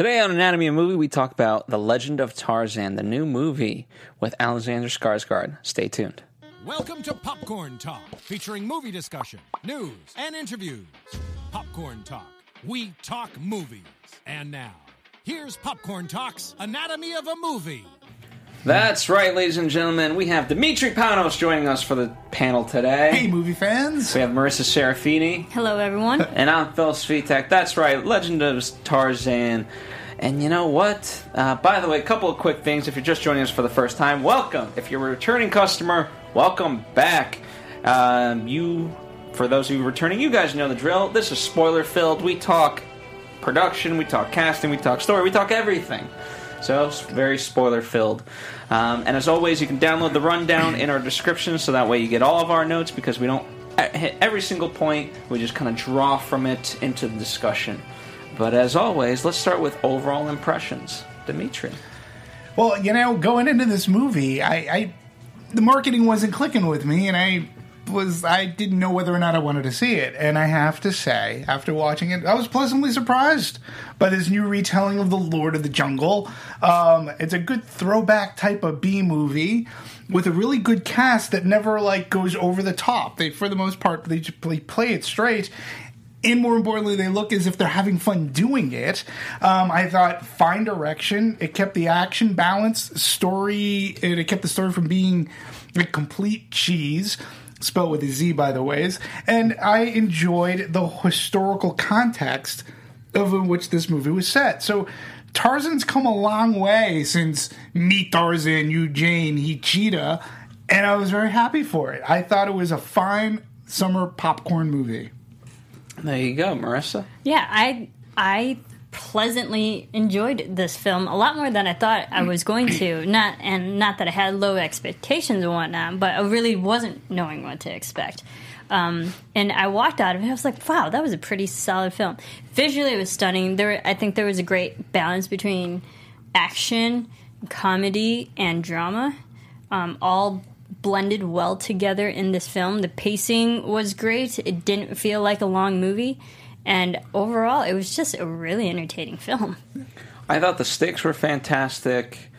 Today on Anatomy of Movie, we talk about The Legend of Tarzan, the new movie with Alexander Skarsgård. Stay tuned. Welcome to Popcorn Talk, featuring movie discussion, news, and interviews. Popcorn Talk, we talk movies. And now, here's Popcorn Talk's Anatomy of a Movie. That's right, ladies and gentlemen. We have Dimitri Panos joining us for the panel today. Hey, movie fans! We have Marissa Serafini. Hello, everyone. And I'm Phil Svitek. That's right, Legend of Tarzan. And you know what? Uh, by the way, a couple of quick things. If you're just joining us for the first time, welcome. If you're a returning customer, welcome back. Um, you, for those of you returning, you guys know the drill. This is spoiler filled. We talk production, we talk casting, we talk story, we talk everything. So it's very spoiler filled. Um, and as always, you can download the rundown in our description, so that way you get all of our notes because we don't hit every single point. We just kind of draw from it into the discussion. But as always, let's start with overall impressions. Dimitri. Well, you know, going into this movie, I, I the marketing wasn't clicking with me, and I was I didn't know whether or not I wanted to see it. And I have to say, after watching it, I was pleasantly surprised by this new retelling of the Lord of the Jungle. Um, it's a good throwback type of B movie with a really good cast that never like goes over the top. They, for the most part, they just play, play it straight. And more importantly, they look as if they're having fun doing it. Um, I thought fine direction. It kept the action balance, story. It kept the story from being a complete cheese spelled with a Z, by the ways. And I enjoyed the historical context of in which this movie was set. So Tarzan's come a long way since Meet Tarzan, you Jane, he Cheetah, and I was very happy for it. I thought it was a fine summer popcorn movie. There you go, Marissa. Yeah, I I pleasantly enjoyed this film a lot more than I thought I was going to. Not and not that I had low expectations and whatnot, but I really wasn't knowing what to expect. Um, and I walked out of it. I was like, "Wow, that was a pretty solid film. Visually, it was stunning. There, I think there was a great balance between action, comedy, and drama, um, all blended well together in this film. The pacing was great. It didn't feel like a long movie and overall, it was just a really entertaining film. I thought the stakes were fantastic,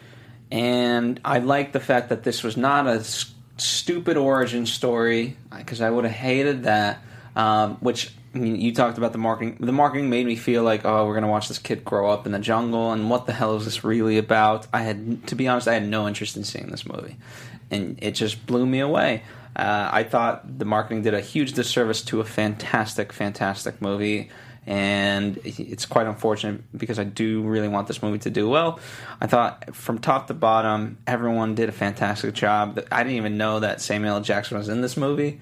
and I liked the fact that this was not a s- stupid origin story because I would have hated that. Um, which I mean, you talked about the marketing. The marketing made me feel like, oh, we're gonna watch this kid grow up in the jungle, and what the hell is this really about? I had, to be honest, I had no interest in seeing this movie, and it just blew me away. Uh, I thought the marketing did a huge disservice to a fantastic, fantastic movie, and it's quite unfortunate because I do really want this movie to do well. I thought from top to bottom, everyone did a fantastic job. I didn't even know that Samuel Jackson was in this movie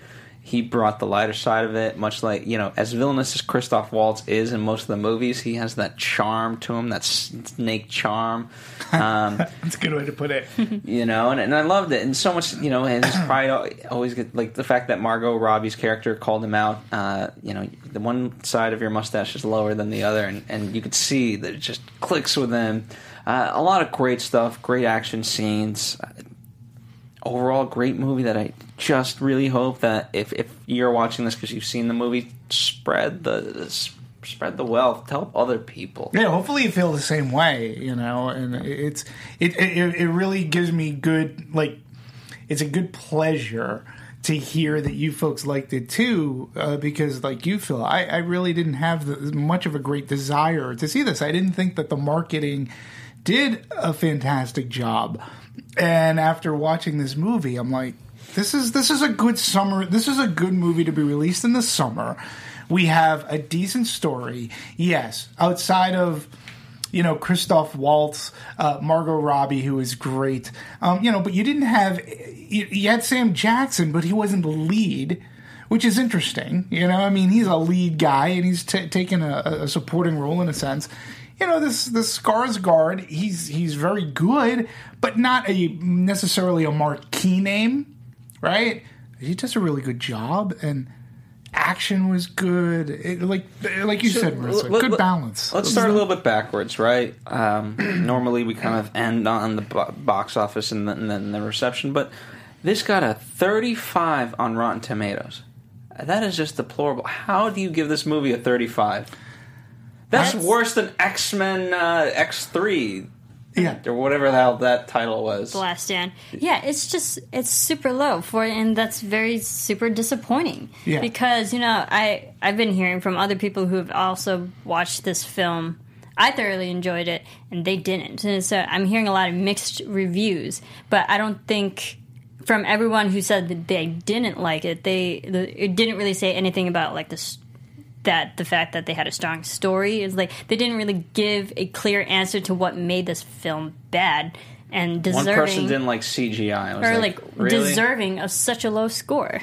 he brought the lighter side of it, much like you know, as villainous as Christoph Waltz is in most of the movies, he has that charm to him, that snake charm. Um, That's a good way to put it. you know, and, and I loved it, and so much, you know, and his pride always get like the fact that Margot Robbie's character called him out. Uh, you know, the one side of your mustache is lower than the other, and, and you could see that it just clicks with him. Uh, a lot of great stuff, great action scenes overall great movie that I just really hope that if, if you're watching this because you've seen the movie, spread the spread the wealth help other people. Yeah, hopefully you feel the same way, you know. And it's it it, it really gives me good like it's a good pleasure to hear that you folks liked it too, uh, because like you feel, I, I really didn't have the, much of a great desire to see this. I didn't think that the marketing did a fantastic job and after watching this movie, I'm like, this is this is a good summer. This is a good movie to be released in the summer. We have a decent story. Yes, outside of you know Christoph Waltz, uh, Margot Robbie, who is great. Um, you know, but you didn't have you, you had Sam Jackson, but he wasn't the lead which is interesting. You know, I mean, he's a lead guy and he's t- taking a, a, supporting role in a sense you know this this Skarsgård, he's he's very good, but not a necessarily a marquee name, right? He does a really good job, and action was good. It, like like you so, said, Marissa, let, good balance. Let's start a little bit backwards, right? Um, normally we kind of end on the box office and then, and the reception, but this got a 35 on Rotten Tomatoes. That is just deplorable. How do you give this movie a 35? That's, That's- worse than X Men uh, X three Yeah. or whatever the hell that title was. The Last Stand. Yeah, it's just it's super low for and that's very super disappointing. Yeah. Because, you know, I I've been hearing from other people who have also watched this film. I thoroughly enjoyed it and they didn't. And so I'm hearing a lot of mixed reviews, but I don't think from everyone who said that they didn't like it, they the, it didn't really say anything about like this that the fact that they had a strong story is like they didn't really give a clear answer to what made this film bad and deserving. One deserving person didn't like CGI. I was or like, like, really? deserving of such a low score.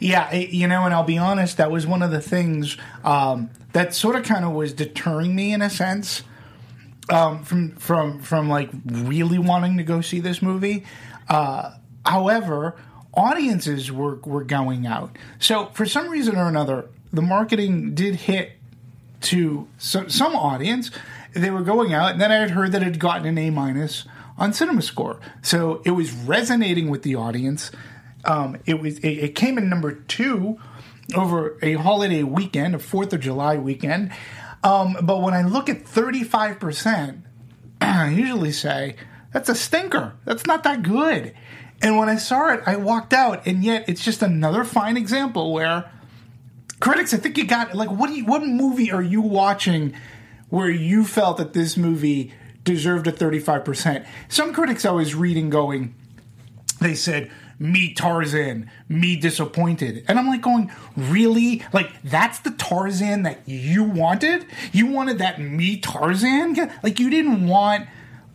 Yeah, it- you know, and I'll be honest, that was one of the things um, that sort of kind of was deterring me in a sense um, from from from like really wanting to go see this movie. Uh, however, audiences were were going out, so for some reason or another, the marketing did hit to so, some audience. They were going out, and then I had heard that it had gotten an A minus on CinemaScore, so it was resonating with the audience. Um, it was it, it came in number two over a holiday weekend, a Fourth of July weekend. Um, but when I look at thirty five percent, I usually say that's a stinker. That's not that good. And when I saw it, I walked out, and yet it's just another fine example where critics, I think you got like what you, what movie are you watching where you felt that this movie deserved a 35%? Some critics I was reading going they said me Tarzan, me disappointed. And I'm like going, really? Like that's the Tarzan that you wanted? You wanted that me Tarzan? Like you didn't want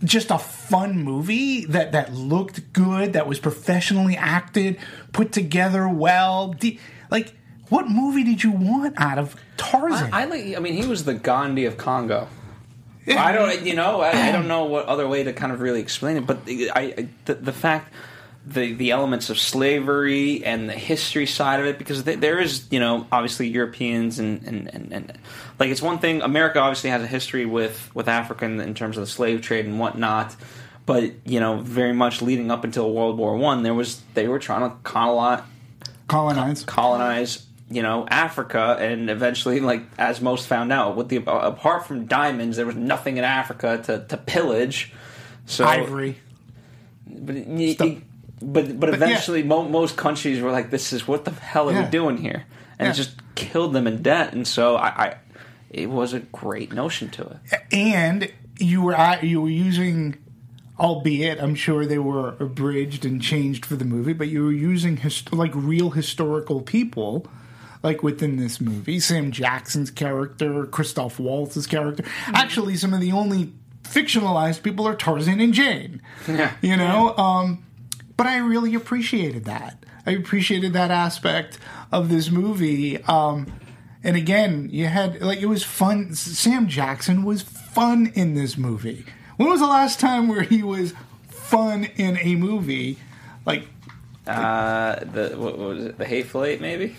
just a fun movie that that looked good, that was professionally acted, put together well. De- like what movie did you want out of Tarzan? I like. I mean, he was the Gandhi of Congo. I don't, you know, I, I don't know what other way to kind of really explain it, but I, I the, the fact, the the elements of slavery and the history side of it, because th- there is, you know, obviously Europeans and, and, and, and like it's one thing. America obviously has a history with with Africa in, in terms of the slave trade and whatnot, but you know, very much leading up until World War One, there was they were trying to colonize Colonize. colonize you know Africa and eventually like as most found out with the apart from diamonds there was nothing in Africa to, to pillage so Ivory. but Stuff. y- but, but yeah. eventually mo- most countries were like this is what the hell are Yeah. we doing here and it just killed them in debt and so I, I it was a great notion to it and you were you were using albeit i'm sure they were abridged and changed for the movie but you were using hist- like real historical people like within this movie. Sam jackson's character christoph waltz's character. Actually some of the only fictionalized people are tarzan and jane. Yeah. You know um but i really appreciated that. I appreciated that aspect of this movie. Um and again you had like it was fun. Sam jackson was fun in this movie. When was the last time where he was fun in a movie? Like uh the what, what was it? The hateful eight maybe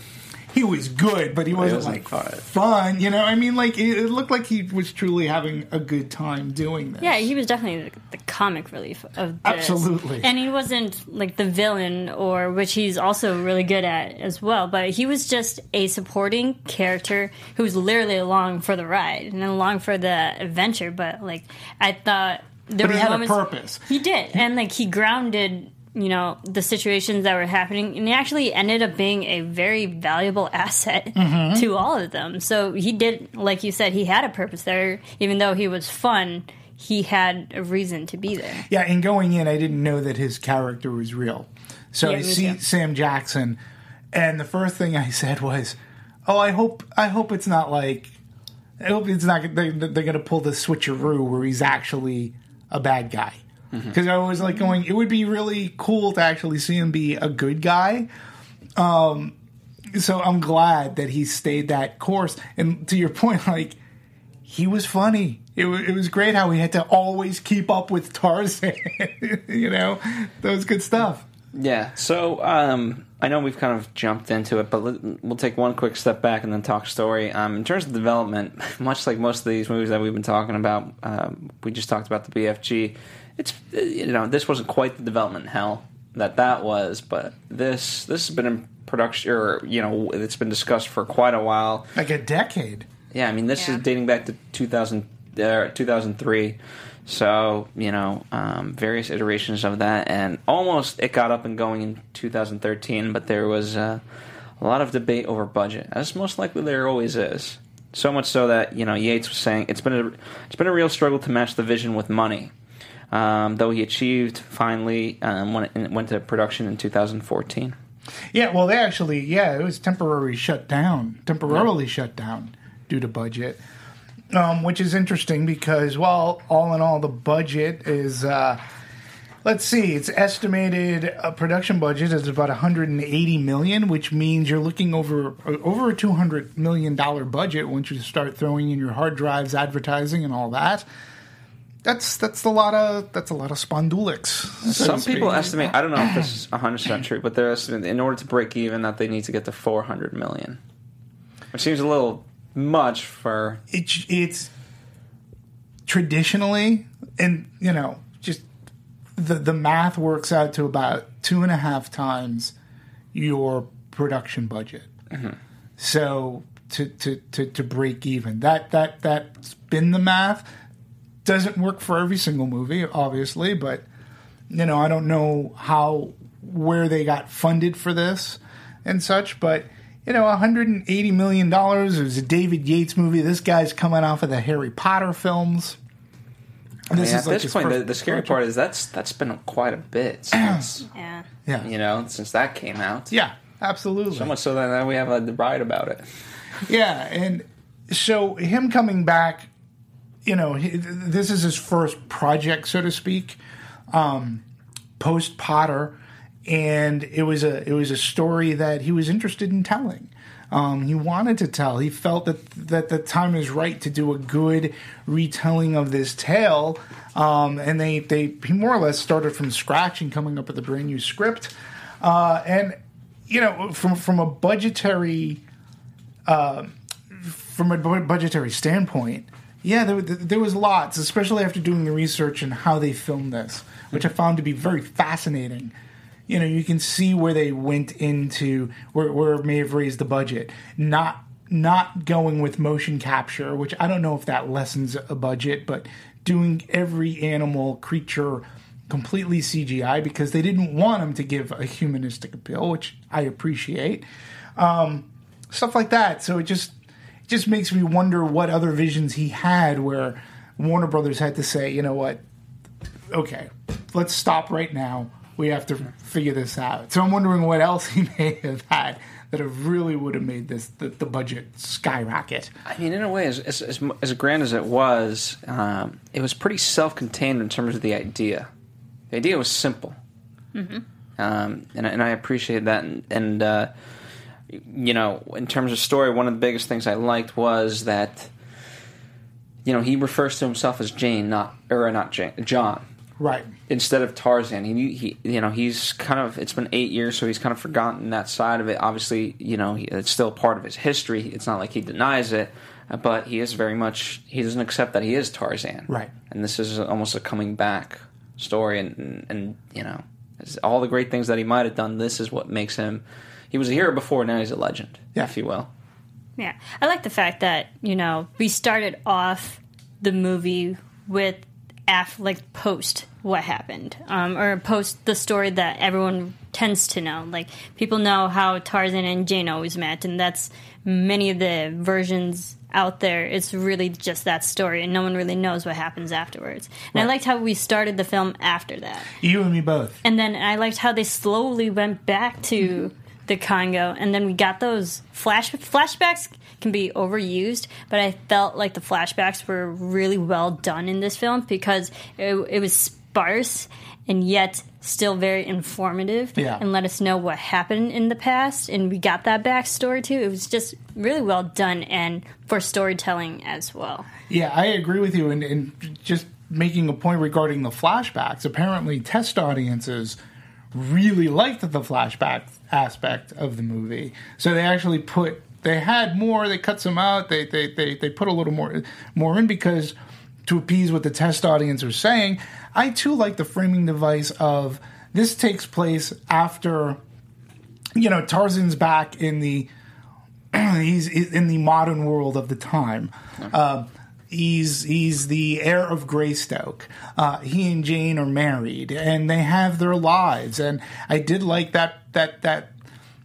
he was good but he wasn't, wasn't like fun. fun you know i mean like it, it looked like he was truly having a good time doing this Yeah, he was definitely the, the comic relief of this. Absolutely. And he wasn't like the villain, or which he's also really good at as well. But he was just a supporting character who was literally along for the ride and along for the adventure. But like, I thought there But he were had a purpose. He did, and like he grounded. You know the situations that were happening, and he actually ended up being a very valuable asset Mm-hmm. to all of them. So he did, like you said, he had a purpose there. Even though he was fun, he had a reason to be there. Yeah, and going in, I didn't know that his character was real. So Yeah, I see too. Sam Jackson, and the first thing I said was, "Oh, I hope, I hope it's not like, I hope it's not they, they're going to pull the switcheroo where he's actually a bad guy." Because I was like going, it would be really cool to actually see him be a good guy. Um, so I'm glad that he stayed that course. And to your point, like he was funny. It was, it was great how he had to always keep up with Tarzan. you know, that was good stuff. Yeah. So um, I know we've kind of jumped into it, but let, we'll take one quick step back and then talk story. Um, in terms of development, much like most of these movies that we've been talking about, um, we just talked about the BFG. It's you know this wasn't quite the development hell that that was, but this this has been in production, or you know, it's been discussed for quite a while. Like a decade. Yeah, I mean, this Yeah. is dating back to 2000, uh, 2003. So, you know, um, various iterations of that. And almost it got up and going in 2013, but there was uh, a lot of debate over budget, as most likely there always is. So much so that, you know, Yates was saying it's been a, it's been a real struggle to match the vision with money. Um, though he achieved finally um, when it went to production in 2014. Yeah, well, they actually, yeah, it was temporarily shut down, temporarily shut down due to budget, um, which is interesting because, well, all in all, the budget is, uh, let's see, it's estimated a production budget is about 180 million, which means you're looking over over a 200 million dollar budget once you start throwing in your hard drives, advertising, and all that. That's that's a lot of that's a lot of spondulics. so Some people estimate. I don't know if this is 100 percent true, but they're estimating in order to break even that they need to get to 400 million, which seems a little much for. it's it's traditionally and you know just the the math works out to about two and a half times your production budget mm-hmm. so to, to to to break even that that that's been the math doesn't work for every single movie obviously but you know i don't know how where they got funded for this and such but you know 180 million dollars it was a david yates movie this guy's coming off of the harry potter films I mean, This at is like this point, the, the scary project. part is that's that's been quite a bit since Yeah. yeah you know since that came out. yeah absolutely So much so that we have a ride about it. Yeah, and so him coming back, you know, this is his first project, so to speak, um, post Potter, and it was a it was a story that he was interested in telling. Um, he wanted to tell. He felt that that the time is right to do a good retelling of this tale, um, and they they he more or less started from scratch and coming up with a brand new script, uh, and you know from from a budgetary from a budgetary standpoint, yeah, there, there was lots, especially after doing the research and how they filmed this, which I found to be very fascinating. You know, you can see where they went into where, where it may have raised the budget, not not going with motion capture, which I don't know if that lessens a budget, but doing every animal creature completely CGI because they didn't want them to give a humanistic appeal, which I appreciate um, stuff like that. So it just just makes me wonder what other visions he had where Warner Brothers had to say, you know what, okay, let's stop right now. We have to figure this out. So I'm wondering what else he may have had that have really would have made this the, the budget skyrocket. I mean, in a way, as as, as, as grand as it was, um, it was pretty self-contained in terms of the idea. The idea was simple, mm-hmm. um, and I- and I appreciate that. And, and uh, you know, in terms of story, one of the biggest things I liked was that you know he refers to himself as Jane, not or not Jane, John Right. instead of Tarzan. He, he, you know, he's kind of. It's been eight years, so he's kind of forgotten that side of it. Obviously, you know, he, it's still part of his history. It's not like he denies it, but he is very much. He doesn't accept that he is Tarzan. Right. And this is almost a coming back story, and and, and you know, all the great things that he might have done. This is what makes him. He was a hero before. Now he's a legend, Yeah. if you will. Yeah, I like the fact that you know we started off the movie with af like post what happened, um, or post the story that everyone tends to know. Like people know how Tarzan and Jane always met, and that's many of the versions out there. It's really just that story, and no one really knows what happens afterwards. And I liked how we started the film after that. You and me both. And then I liked how they slowly went back to the Congo, and then we got those flash flashbacks can be overused, but I felt like the flashbacks were really well done in this film because it, it was sparse and yet still very informative Yeah. and let us know what happened in the past and we got that backstory too it was just really well done and for storytelling as well Yeah, I agree with you. And, and just making a point regarding the flashbacks, apparently test audiences really liked the flashback aspect of the movie. So they actually put they had more, they cut some out, they they, they, they put a little more more in because to appease what the test audience was saying. I too like the framing device of this takes place after you know Tarzan's back in the he's in the modern world of the time. Uh, he's he's the heir of Greystoke. Uh, he and Jane are married, and they have their lives. And I did like that that that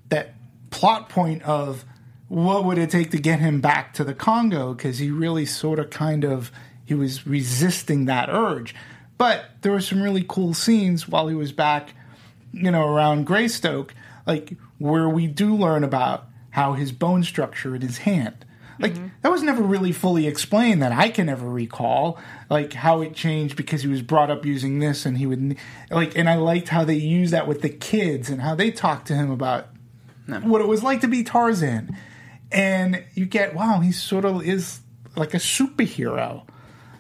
that plot point of what would it take to get him back to the Congo because he really sort of kind of he was resisting that urge. But there were some really cool scenes while he was back, you know, around Greystoke, like where we do learn about how his bone structure in his hand. Like that was never really fully explained that I can ever recall, like how it changed because he was brought up using this and he would like and I liked how they used that with the kids and how they talked to him about what it was like to be Tarzan. And you get wow, he sort of is like a superhero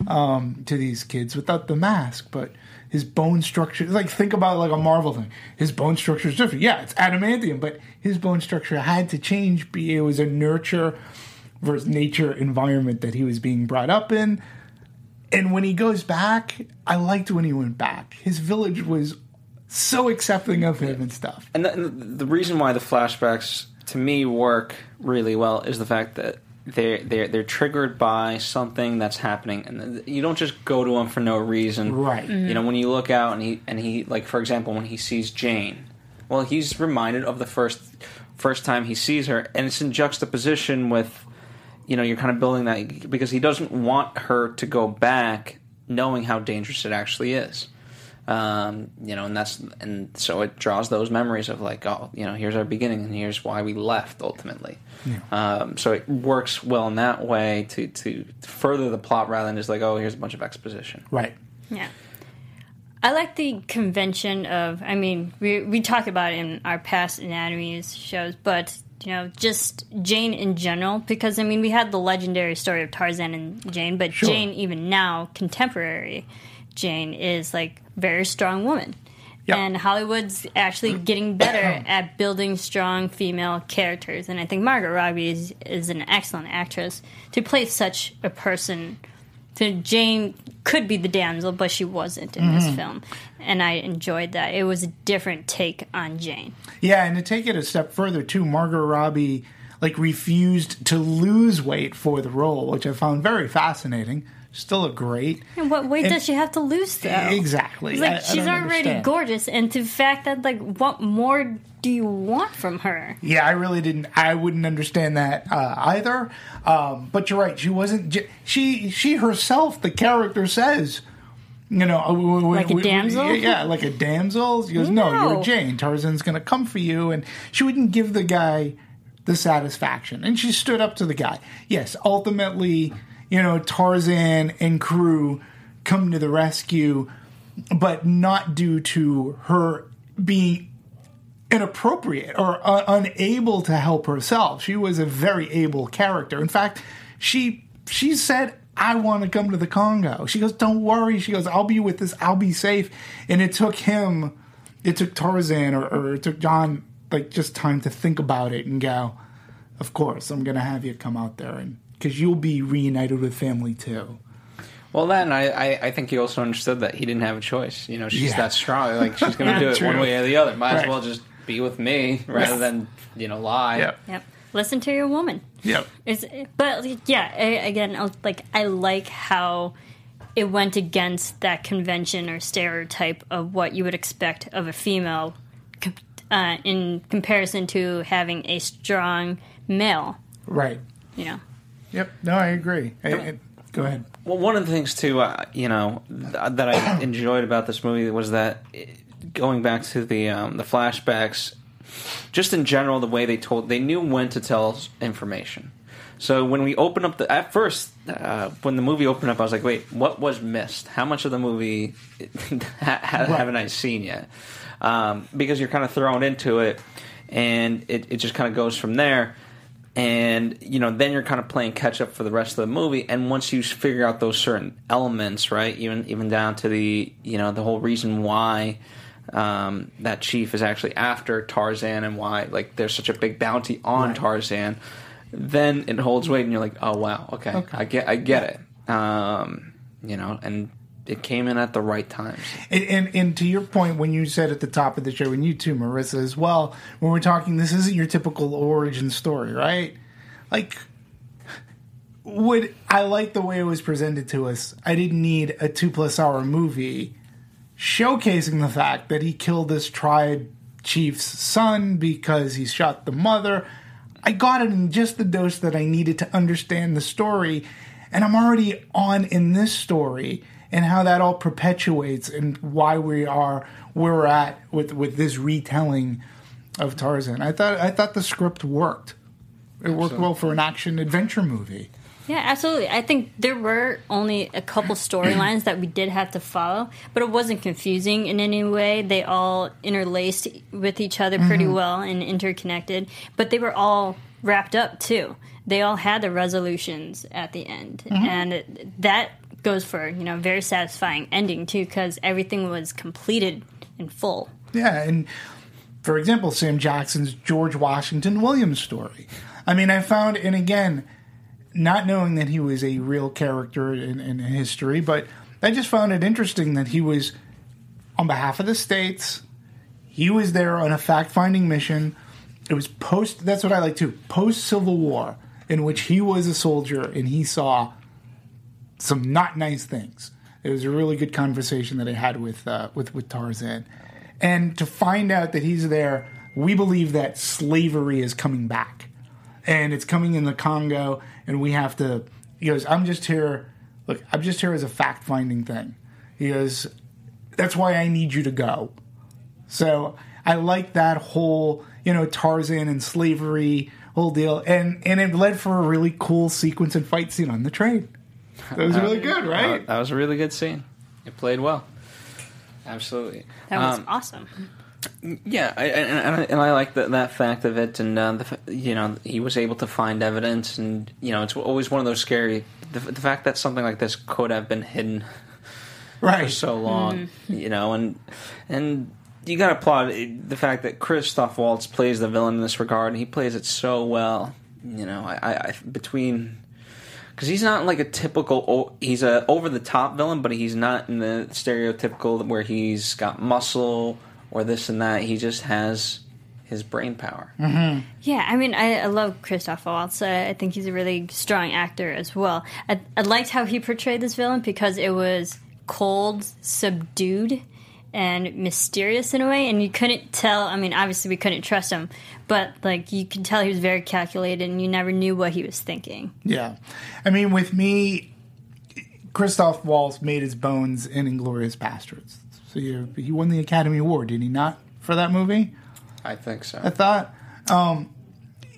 um, to these kids without the mask, but his bone structure like think about like a Marvel thing. His bone structure is different. Yeah, it's adamantium, but his bone structure had to change. Be it was a nurture versus nature environment that he was being brought up in. And when he goes back, I liked when he went back. His village was so accepting of him and stuff. And the, the reason why the flashbacks to me work really well is the fact that they're they're they're triggered by something that's happening, and you don't just go to them for no reason. Right. Mm-hmm. You know, when you look out and he and he like for example when he sees Jane, well, he's reminded of the first first time he sees her, and it's in juxtaposition with you know you're kind of building that because he doesn't want her to go back knowing how dangerous it actually is um, you know and that's and so it draws those memories of like oh you know here's our beginning and here's why we left ultimately um, so it works well in that way to to further the plot rather than just like oh here's a bunch of exposition Right. Yeah. I like the convention of, I mean, we, we talk about it in our past anatomies shows, but, you know, just Jane in general, because, I mean, we had the legendary story of Tarzan and Jane, but Sure. Jane, even now, contemporary Jane, is like very strong woman. Yep. And Hollywood's actually getting better at building strong female characters. And I think Margaret Robbie is, is an excellent actress to play such a person so Jane could be the damsel, but she wasn't in this mm-hmm. film, and I enjoyed that. It was a different take on Jane. Yeah, and to take it a step further too, Margot Robbie like refused to lose weight for the role, which I found very fascinating. Still a great. And what weight And- does she have to lose, though? Exactly. It's like I- I she's don't already understand. gorgeous, and to the fact that like, what more do you want from her? Yeah, I really didn't. I wouldn't understand that uh, either. Um, but you're right. She wasn't. She she herself, the character says, you know, uh, w- w- Like a w- damsel? Yeah, like a damsel. She goes, no, No. you're Jane. Tarzan's going to come for you, and she wouldn't give the guy the satisfaction. And she stood up to the guy. Yes, ultimately, you know, Tarzan and crew come to the rescue, but not due to her being inappropriate or uh, unable to help herself. She was a very able character. In fact, she she said, "I want to come to the Congo." She goes, "Don't worry." She goes, "I'll be with this. I'll be safe." And it took him, it took Tarzan or, or it took John like just time to think about it and go, "Of course, I'm going to have you come out there and because you'll be reunited with family too." Well, then I, I, I think he also understood that he didn't have a choice. You know, she's Yeah. that strong. Like she's going to do it True. one way or the other. Might Right. as well just be with me rather Right. than you know lie. Yep. Listen to your woman. Yep. It's, but yeah, I- again, I was like I like how it went against that convention or stereotype of what you would expect of a female, uh, in comparison to having a strong male. Right. You know, Yep. No, I agree. I- I- go ahead. Well, one of the things too, uh, you know, th- that I enjoyed about this movie was that it, going back to the um, the flashbacks, just in general, the way they told, they knew when to tell information. So when we open up the at first, uh, when the movie opened up, I was like, wait, what was missed? How much of the movie ha- ha- haven't I seen yet? Um, because you're kind of thrown into it, and it, it just kind of goes from there and you know then you're kind of playing catch up for the rest of the movie and once you figure out those certain elements right even even down to the you know the whole reason why um, that chief is actually after Tarzan and why like there's such a big bounty on Right. Tarzan then it holds weight and you're like oh wow okay, Okay. I get I get it um, you know and it came in at the right times And, and and to your point, when you said at the top of the show, and you too, Marissa, as well, when we're talking, this isn't your typical origin story, right? like would I like the way it was presented to us. I didn't need a two plus hour movie showcasing the fact that he killed this tribe chief's son because he shot the mother. I got it in just the dose that I needed to understand the story, and I'm already on in this story and how that all perpetuates and why we are where we're at with with this retelling of Tarzan. I thought I thought the script worked. It worked well for an action adventure movie. Yeah, absolutely. I think there were only a couple storylines that we did have to follow, but it wasn't confusing in any way. They all interlaced with each other pretty Mm-hmm. well and interconnected, but they were all wrapped up too. They all had the resolutions at the end, Mm-hmm. and that goes for you know very satisfying ending too because everything was completed in full. Yeah, and for example, Sam Jackson's George Washington Williams story. I mean, I found, and again, not knowing that he was a real character in, in history, but I just found it interesting that he was, on behalf of the states, he was there on a fact finding mission. It was post, that's what I like too, post Civil War, in which he was a soldier and he saw some not nice things. It was a really good conversation that I had with uh, with with Tarzan, and to find out that he's there, we believe that slavery is coming back, and it's coming in the Congo, and we have to. He goes, "I'm just here. Look, I'm just here as a fact finding thing." He goes, "That's why I need you to go." So I like that whole, you know, Tarzan and slavery whole deal, and and it led for a really cool sequence and fight scene on the train. That was really good, Uh, right? that was a really good scene. It played well. Absolutely. That was Um, awesome. Yeah, I, and, and, I, and I like that that fact of it, and uh, the, you know he was able to find evidence, and you know it's always one of those scary. The, the fact that something like this could have been hidden for right. so long, you know, and and you got to applaud the fact that Christoph Waltz plays the villain in this regard, and he plays it so well. You know, I, I, I between because he's not like a typical. He's a over the top villain, but he's not in the stereotypical where he's got muscle or this and that. He just has his brain power. Mm-hmm. Yeah, I mean, I, I love Christoph Waltz. I, I think he's a really strong actor as well. I, I liked how he portrayed this villain because it was cold, subdued, and mysterious in a way, and you couldn't tell. I mean, obviously, we couldn't trust him, but like you could tell he was very calculated, and you never knew what he was thinking. Yeah. I mean, with me, Christoph Waltz made his bones in Inglourious Basterds. So you, he won the Academy Award, did he not, for that movie? I think so. I thought, um,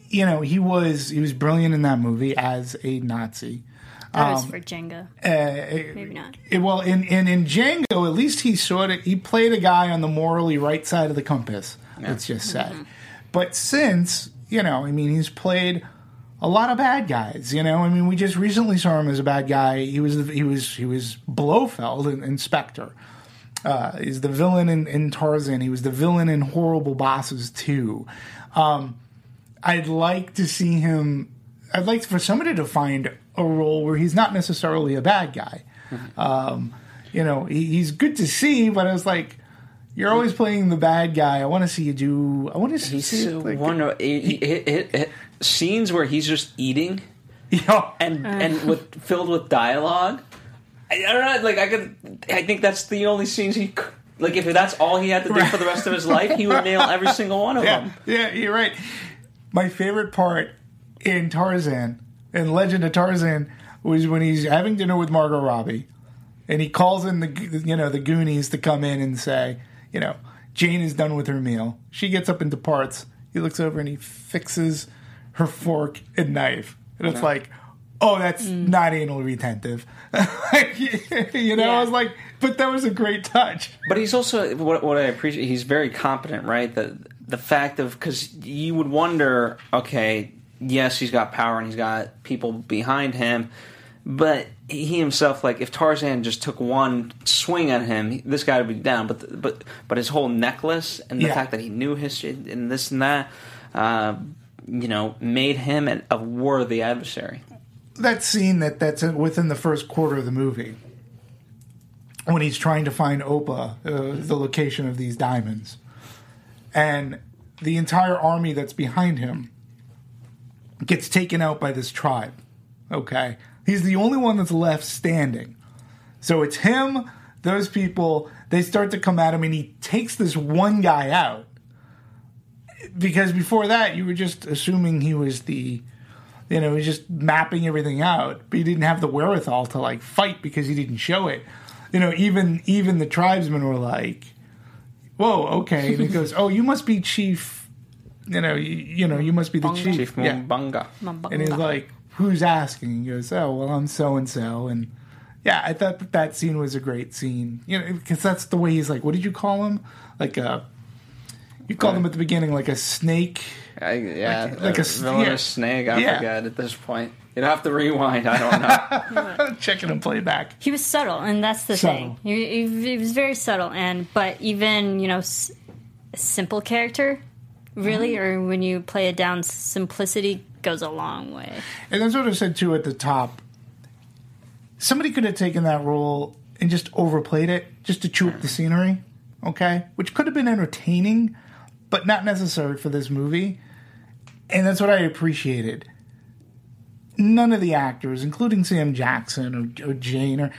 you know, he was he was brilliant in that movie as a Nazi. That was for Django. Maybe not. It- well, in, in in Django, at least he sort of he played a guy on the morally right side of the compass. Let's just say. But since you know, I mean, he's played a lot of bad guys. You know, I mean, we just recently saw him as a bad guy. He was he was he was Blofeld in Spectre. Uh, he's the villain in, in Tarzan. He was the villain in Horrible Bosses too. Um, I'd like to see him. I'd like for somebody to find a role where he's not necessarily a bad guy. Um, you know, he, he's good to see, but I was like, you're always playing the bad guy. I want to see you do. I want to see. He's see so like, wonderful. It- it- it- it- scenes where he's just eating Yeah, and and with filled with dialogue. I, I don't know. Like I could. I think that's the only scenes he. could- Like if that's all he had to do for the rest of his life, he would nail every single one of yeah, them. yeah. You're right. My favorite part in Tarzan, in Legend of Tarzan, was when he's having dinner with Margot Robbie, and he calls in the you know the Goonies to come in and say, you know, Jane is done with her meal. She gets up and departs. He looks over and he fixes her fork and knife, and it's like, oh, that's mm. not anal retentive. you know, I was like, but that was a great touch. But he's also what, what I appreciate. He's very competent, right? The the fact of because you would wonder, okay, yes, he's got power and he's got people behind him, but he himself, like if Tarzan just took one swing at him, this guy would be down. But the, but but his whole necklace and the Yeah. fact that he knew history and this and that, uh, you know, made him an, a worthy adversary. that scene that that's within the first quarter of the movie when he's trying to find Opar, uh, the location of these diamonds, and the entire army that's behind him gets taken out by this tribe. Okay, he's the only one that's left standing. So it's him, those people. They start to come at him, and he takes this one guy out. Because before that, you were just assuming he was the, you know, he's just mapping everything out, but he didn't have the wherewithal to like fight because he didn't show it. You know, even even the tribesmen were like, "Whoa, okay." And he goes, "Oh, you must be chief." You know, you, you know, you must be the chief. Chief Yeah. Mbonga. And he's like, "Who's asking?" He goes, "Oh, well, I'm so and so." And yeah, I thought that that scene was a great scene. You know, because that's the way he's like. What did you call him? Like a. You called him at the beginning like a snake. I, yeah, Like- like, like a a s- villainous yeah. snake. I Yeah. forget at this point. You'd have to rewind. I don't know. Checking him playback. he was subtle, and that's the Subtle. thing. He, he, he was very subtle, and but even you know, s- a simple character, really, Mm-hmm. or when you play it down, simplicity goes a long way. And that's what I said too at the top. Somebody could have taken that role and just overplayed it, just to chew up the scenery, okay? Which could have been entertaining, but not necessary for this movie. And that's what I appreciated. None of the actors, including Sam Jackson or, or Jane, or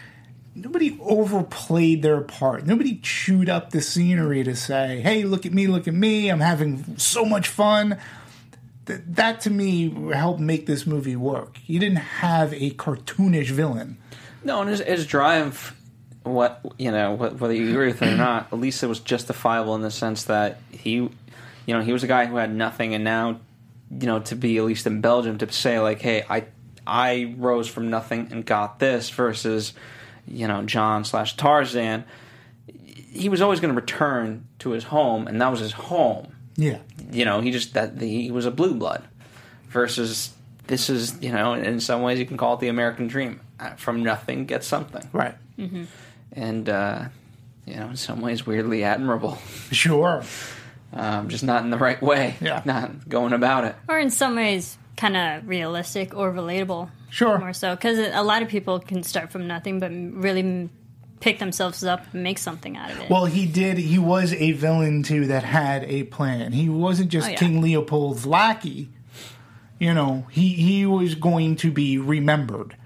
nobody overplayed their part. Nobody chewed up the scenery to say, "Hey, look at me, look at me! I'm having so much fun." Th- that to me helped make this movie work. You didn't have a cartoonish villain. No, and his, his drive, what you know, wh- whether you agree with it or not, at least it was justifiable in the sense that he, you know, he was a guy who had nothing, and now, you know, to be at least in Belgium to say like, hey, I, I rose from nothing and got this, versus, you know, John slash Tarzan. He was always going to return to his home, and that was his home. Yeah, You know, he just that he was a blue blood, versus this is you know, in some ways you can call it the American dream. Uh, From nothing, get something right. and uh, you know, in some ways, weirdly admirable. Sure. Um, just not in the right way. Yeah. not going about it. or in some ways kind of realistic or relatable Sure. more so because a lot of people can start from nothing but really pick themselves up and make something out of it Well, he did. He was a villain too that had a plan. He wasn't just Oh, yeah. King Leopold's lackey. You know, he he was going to be remembered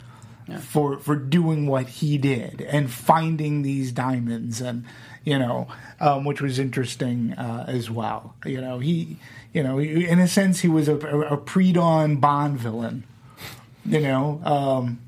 for for doing what he did and finding these diamonds and you know, um, which was interesting uh, as well. You know, he you know, in a sense, he was a, a, a pre-dawn Bond villain. You know, um,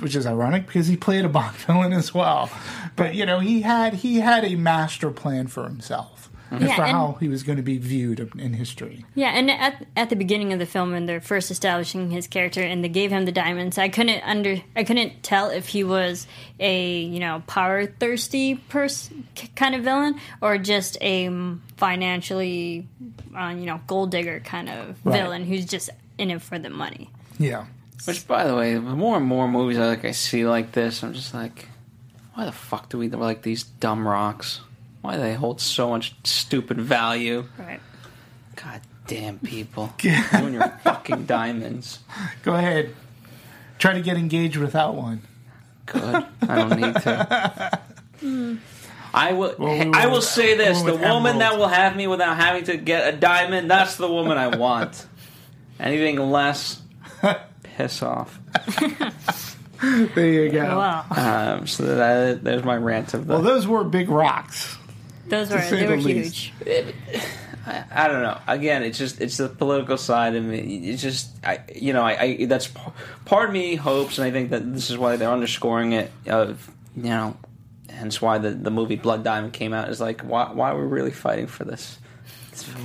which is ironic because he played a Bond villain as well. But you know, he had he had a master plan for himself as Yeah, for and- how he was going to be viewed in history. Yeah, and at at the beginning of the film, when they're first establishing his character and they gave him the diamonds, I couldn't under I couldn't tell if he was a you know power thirsty person kind of villain or just a um, financially uh, you know gold digger kind of Right. villain who's just in it for the money. Yeah, Which, by the way, the more and more movies I like I see like this, I'm just like, why the fuck do we like these dumb rocks? Why do they hold so much stupid value? Right. God damn people, you and your fucking diamonds. go ahead. Try to get engaged without one. Good. I don't need to. I will. Well, we I were- will say this: the were with woman that will have me without having to get a diamond, that's the woman I want. Anything less, piss off. There you go. Wow, Um, so that, there's my rant of the. Well, those were big rocks. Those were say they were least. huge. I, I don't know. Again, it's just it's the political side of me. It's just I you know I, I that's part of me hopes, and I think that this is why they're underscoring it. Of you know, hence why the the movie Blood Diamond came out is like why why we're really fighting for this.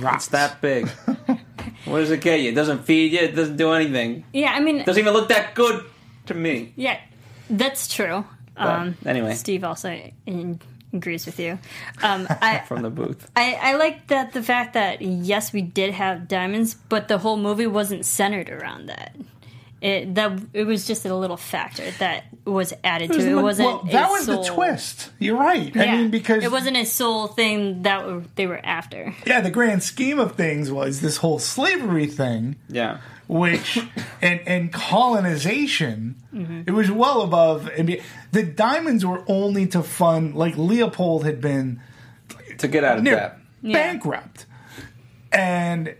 Rocks. It's that big. what does it get you? It doesn't feed you. It doesn't do anything. Yeah, I mean, It doesn't even look that good to me. yeah, that's true. Um, anyway. Steve also in, agrees with you. Um, I, From the booth. I, I like that the fact that yes, we did have diamonds, but the whole movie wasn't centered around that. It that it was just a little factor that was added to it. It wasn't. well, that a was the twist. You're right. Yeah, I mean, because it wasn't a sole thing that they were after. yeah, the grand scheme of things was this whole slavery thing. Yeah. which and and colonization Mm-hmm. it was well above I mean, the diamonds were only to fund like leopold had been To get out of near debt. Yeah. bankrupt and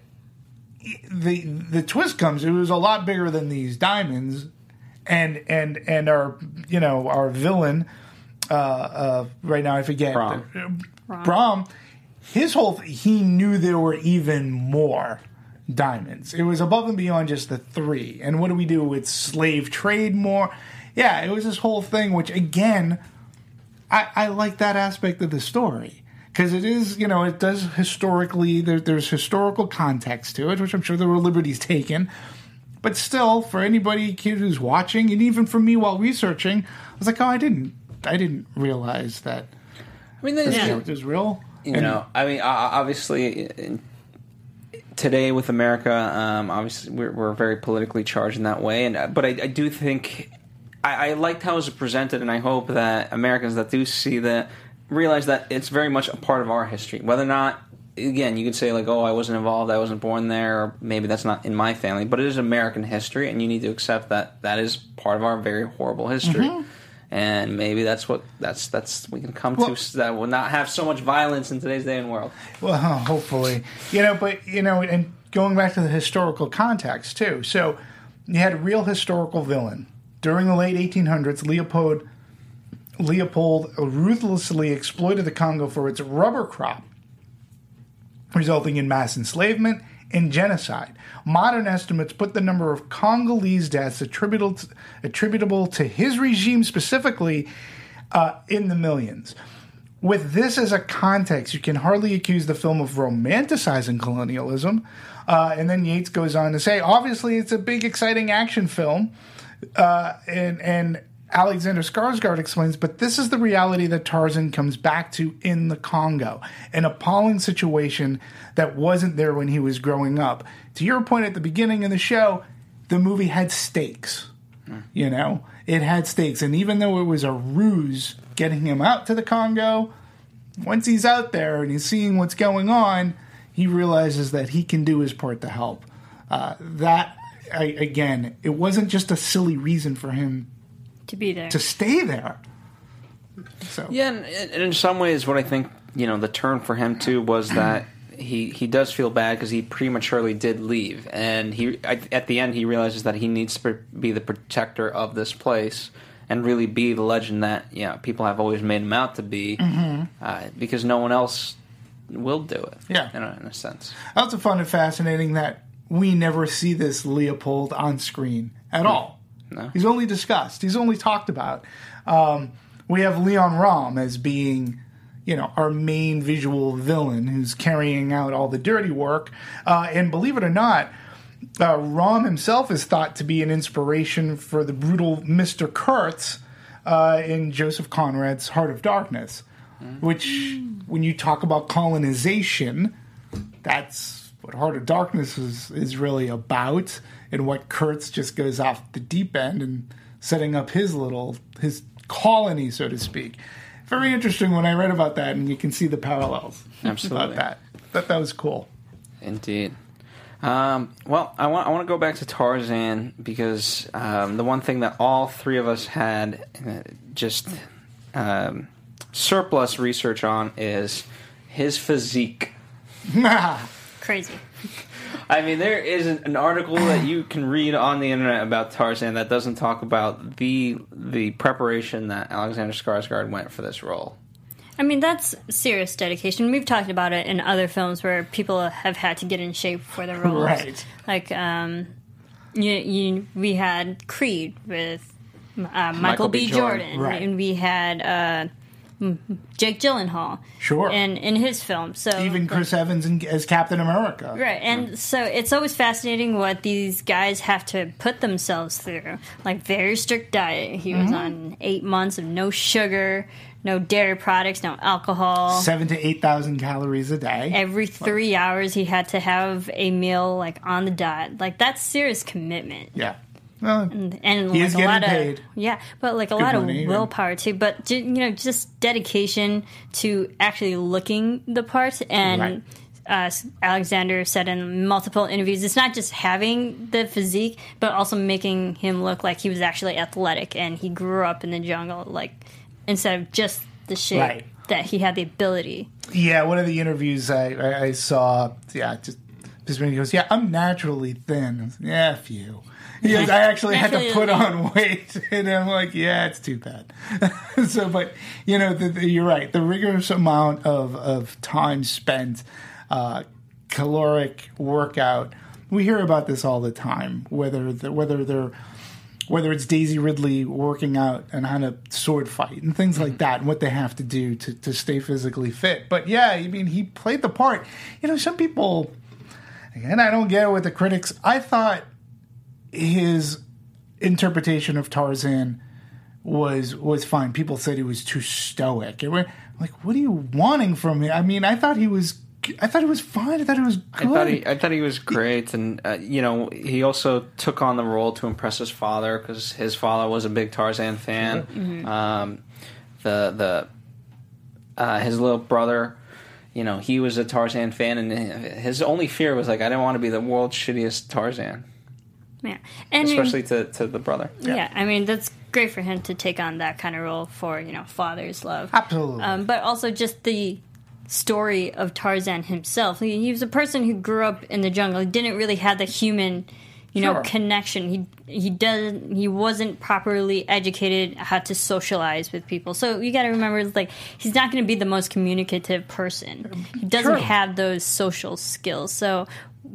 the the twist comes. It was a lot bigger than these diamonds, and and and our you know our villain. Uh, uh, right now, I forget. Brom. Uh, Brom. His whole th- he knew there were even more diamonds. It was above and beyond just the three. And what do we do with slave trade more? Yeah, it was this whole thing, which again, I, I like that aspect of the story because it is, you know, it does historically. There, there's historical context to it, which I'm sure there were liberties taken. But still, for anybody kid who's watching, and even for me while researching, I was like, oh, I didn't, I didn't realize that I mean, this there's, character's real. you know, I mean, uh, obviously, today with America, um, obviously we're, we're very politically charged in that way, and uh, but I, I do think I, I liked how it was presented, and I hope that Americans that do see that realize that it's very much a part of our history, whether or not. Again, you could say like, "Oh, I wasn't involved. I wasn't born there," or maybe that's not in my family. But it is American history, and you need to accept that that is part of our very horrible history. Mm-hmm. And maybe that's what that's that's we can come Well- to that will not have so much violence in today's day and world. Well, hopefully, you know, but you know, and going back to the historical context too. So, you had a real historical villain during the late 1800s. Leopold Leopold ruthlessly exploited the Congo for its rubber crop, resulting in mass enslavement and genocide. Modern estimates put the number of Congolese deaths attributable to, attributable to his regime specifically uh, in the millions. With this as a context, you can hardly accuse the film of romanticizing colonialism. Uh, and then Yates goes on to say, obviously, it's a big, exciting action film. Uh, and, and Alexander Skarsgård explains, but this is the reality that Tarzan comes back to in the Congo, an appalling situation that wasn't there when he was growing up. To your point at the beginning of the show, the movie had stakes. You know, it had stakes, and even though it was a ruse getting him out to the Congo, once he's out there and he's seeing what's going on, he realizes that he can do his part to help. Uh, that I, again, it wasn't just a silly reason for him to be there. to stay there. So Yeah, and, and in some ways, what I think you know the turn for him too was that he he does feel bad because he prematurely did leave, and he at at the end he realizes that he needs to be the protector of this place and really be the legend that you know, people have always made him out to be, uh, because no one else will do it. Yeah. in a, in a sense. also fun and fascinating that we never see this Leopold on screen at all. No. He's only discussed. He's only talked about. Um, we have Leon Rom as being, you know, our main visual villain who's carrying out all the dirty work. Uh, and believe it or not, uh, Rom himself is thought to be an inspiration for the brutal Mr. Kurtz uh, in Joseph Conrad's Heart of Darkness, which, when you talk about colonization, that's what Heart of Darkness is, is really about, and what Kurtz just goes off the deep end and setting up his little his colony, so to speak. Very interesting when I read about that, and you can see the parallels Absolutely. about that. Thought that was cool. Indeed. Um, well, I want I want to go back to Tarzan because um, the one thing that all three of us had uh, just um, surplus research on is his physique. Crazy. I mean, there is an, an article that you can read on the internet about Tarzan that doesn't talk about the the preparation that Alexander Skarsgård went for this role. I mean, that's serious dedication. We've talked about it in other films where people have had to get in shape for their roles. Right. Like, um, you, you, we had Creed with uh, Michael, B. Jordan, Right. and we had uh, m- Jake Gyllenhaal. Sure. And in his film, so Even Chris Evans in, as Captain America. Right, and so it's always fascinating what these guys have to put themselves through. Like very strict diet. He Mm-hmm. was on eight months of no sugar, no dairy products, no alcohol. Seven to eight thousand calories a day. Every three hours, he had to have a meal like on the dot. Like that's serious commitment. yeah. Well, and He like is a lot paid. of yeah, but like a Good lot money, of and- willpower too. But you know, just dedication to actually looking the part. And Right. uh, Alexander said in multiple interviews, it's not just having the physique, but also making him look like he was actually athletic and he grew up in the jungle. Like instead of just the shape Right. that he had the ability. yeah. One of the interviews I, I, I saw, yeah, just he goes, yeah, I'm naturally thin. Yeah, few. He goes, I actually had to put on weight, and I'm like, yeah, it's too bad. so, but you know, the, the, you're right. The rigorous amount of of time spent, uh, caloric workout. We hear about this all the time. Whether the, whether they're whether it's Daisy Ridley working out and how to sword fight and things like that, and what they have to do to, to stay physically fit. But yeah, I mean, he played the part. You know, some people, and I don't get it with the critics. I thought his interpretation of Tarzan was was fine. People said he was too stoic. And we're like, what are you wanting from me? I mean, I thought he was. I thought it was fine. I thought it was good. I thought he, I thought he was great, and uh, you know, he also took on the role to impress his father because his father was a big Tarzan fan. Um, the the uh, his little brother, you know, he was a Tarzan fan, and his only fear was like, I didn't want to be the world's shittiest Tarzan, Yeah, and especially to to the brother. yeah. I mean that's great for him to take on that kind of role for you know father's love. Absolutely. um, but also just the story of Tarzan himself. He, he was a person who grew up in the jungle. He didn't really have the human, you know, Sure. connection. He he doesn't. He wasn't properly educated how to socialize with people. So you got to remember, like he's not going to be the most communicative person. He doesn't True. have those social skills. So.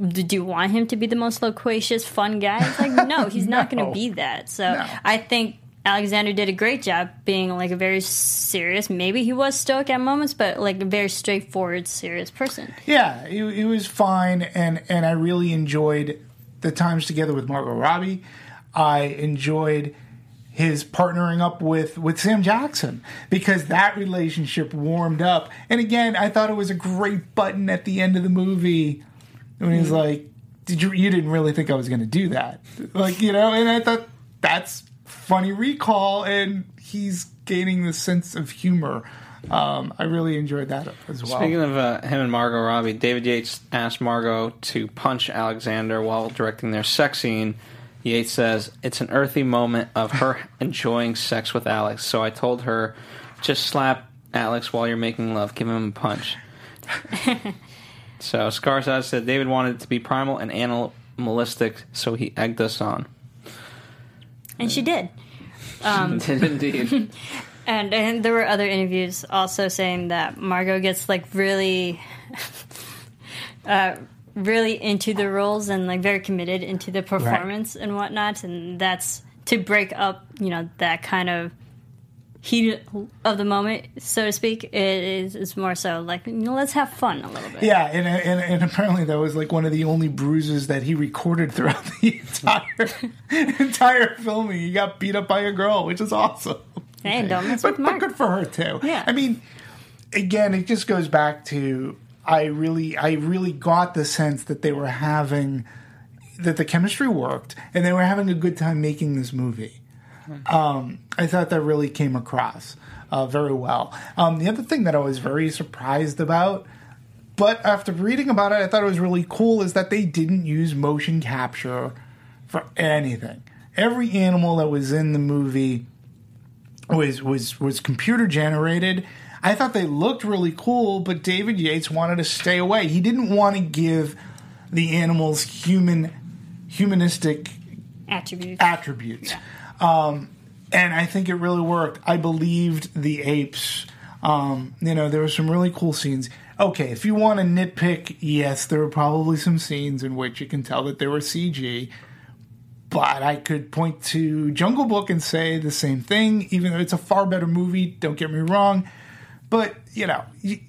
do you want him to be the most loquacious, fun guy? It's like, no, he's not going to be that. So No. I think Alexander did a great job being like a very serious. Maybe he was stoic at moments, but like a very straightforward, serious person. Yeah, it, it was fine, and and I really enjoyed the times together with Margot Robbie. I enjoyed his partnering up with with Sam Jackson because that relationship warmed up. And again, I thought it was a great button at the end of the movie when he's mm-hmm. like, "Did you you didn't really think I was going to do that?" Like you know, and I thought that's funny recall, and he's gaining the sense of humor. Um, I really enjoyed that as well. Speaking of uh, him and Margot Robbie, David Yates asked Margot to punch Alexander while directing their sex scene. Yates says it's an earthy moment of her enjoying sex with Alex. So I told her, just slap Alex while you're making love, give him a punch. so Skarsgård said David wanted it to be primal and animalistic, so he egged us on. And she did. Did indeed. And, and there were other interviews also saying that Margot gets like really, uh, really into the roles and like very committed into the performance and whatnot. And that's to break up, you know, that kind of heat of the moment, so to speak. It is it's more so like you know, let's have fun a little bit. Yeah, and, and and apparently that was like one of the only bruises that he recorded throughout the entire entire filming. He got beat up by a girl, which is awesome. Hey, don't mess But, with but good for her too. Yeah. I mean, again, it just goes back to I really I really got the sense that they were having that the chemistry worked and they were having a good time making this movie. Um, I thought that really came across uh, very well. Um, the other thing that I was very surprised about, but after reading about it, I thought it was really cool, is that they didn't use motion capture for anything. Every animal that was in the movie was was was computer generated. I thought they looked really cool, but David Yates wanted to stay away. He didn't want to give the animals human humanistic Attributes. attributes. Um, and I think it really worked. I believed the apes. Um, you know, there were some really cool scenes. Okay, if you want to nitpick, yes, there were probably some scenes in which you can tell that they were CG. But I could point to Jungle Book and say the same thing, even though it's a far better movie. Don't get me wrong, but you know, you,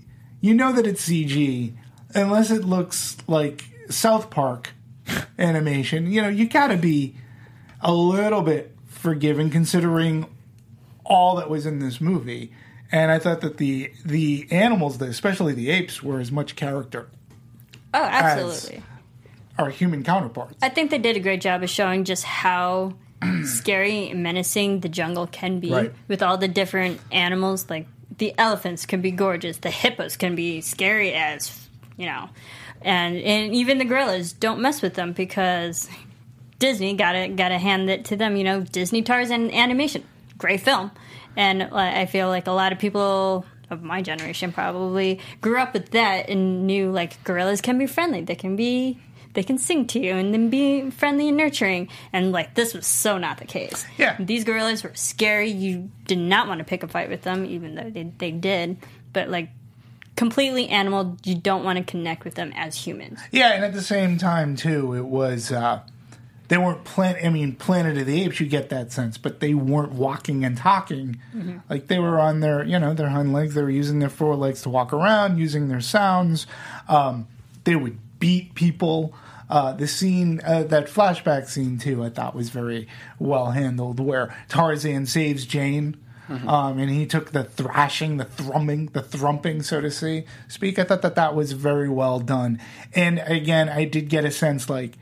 you know that it's CG unless it looks like South Park animation. You know, you got to be a little bit forgiving considering all that was in this movie. And I thought that the the animals, especially the apes, were as much character Oh, absolutely. Our human counterparts. I think they did a great job of showing just how scary and menacing the jungle can be Right. with all the different animals. Like the elephants can be gorgeous, the hippos can be scary as you know, and and even the gorillas. Don't mess with them because Disney got to got to hand it to them. You know, Disney Tarzan animation, great film, and I feel like a lot of people of my generation probably grew up with that and knew like gorillas can be friendly. They can be they can sing to you and then be friendly and nurturing. And like this was so not the case. Yeah. These gorillas were scary. You did not want to pick a fight with them, even though they, they did. But like completely animal, you don't want to connect with them as humans. Yeah, and at the same time too, it was uh, they weren't planet. I mean, Planet of the Apes, you get that sense, but they weren't walking and talking. Like they were on their, you know, their hind legs. They were using their forelegs to walk around, using their sounds. Um, they would beat people. Uh, the scene, uh, that flashback scene too, I thought was very well handled, where Tarzan saves Jane. Um, and he took the thrashing, the thrumming, the thrumping, so to say, speak. I thought that that was very well done. And again, I did get a sense like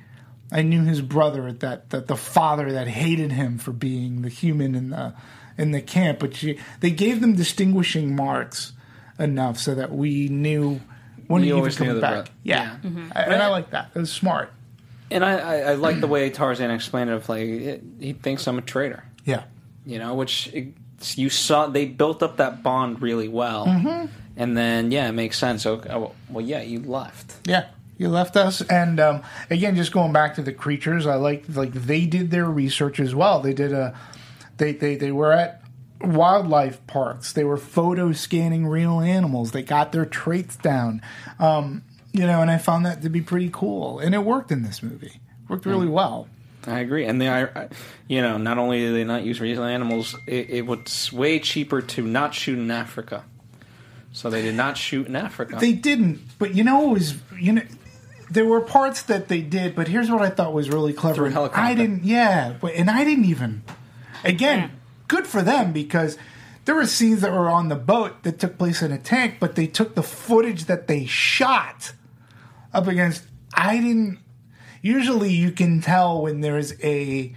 I knew his brother that, that the father that hated him for being the human in the in the camp, but she, they gave them distinguishing marks enough so that we knew when We he was always coming the back. brother. Yeah, Yeah. I- and I like that. It was smart. And I, I, I like the way Tarzan explained it. Of like, it, he thinks I'm a traitor. Yeah, You know, which it, you saw they built up that bond really well. Mm-hmm. And then yeah, it makes sense. Okay, oh, well, yeah, you left. Yeah, you left us, and um, again, just going back to the creatures, I like like they did their research as well. They did a, they they they were at wildlife parks. They were photo scanning real animals. They got their traits down, um, you know, and I found that to be pretty cool, and it worked in this movie. Worked really well. I agree. And they are, you know, not only do they not use real animals, it, it was way cheaper to not shoot in Africa. So they did not shoot in Africa. They didn't, but you know, it was you know. There were parts that they did, but here's what I thought was really clever. Through a helicopter. I didn't, yeah, but and I didn't even. Again, good for them because there were scenes that were on the boat that took place in a tank, but they took the footage that they shot up against. I didn't. Usually, you can tell when there's a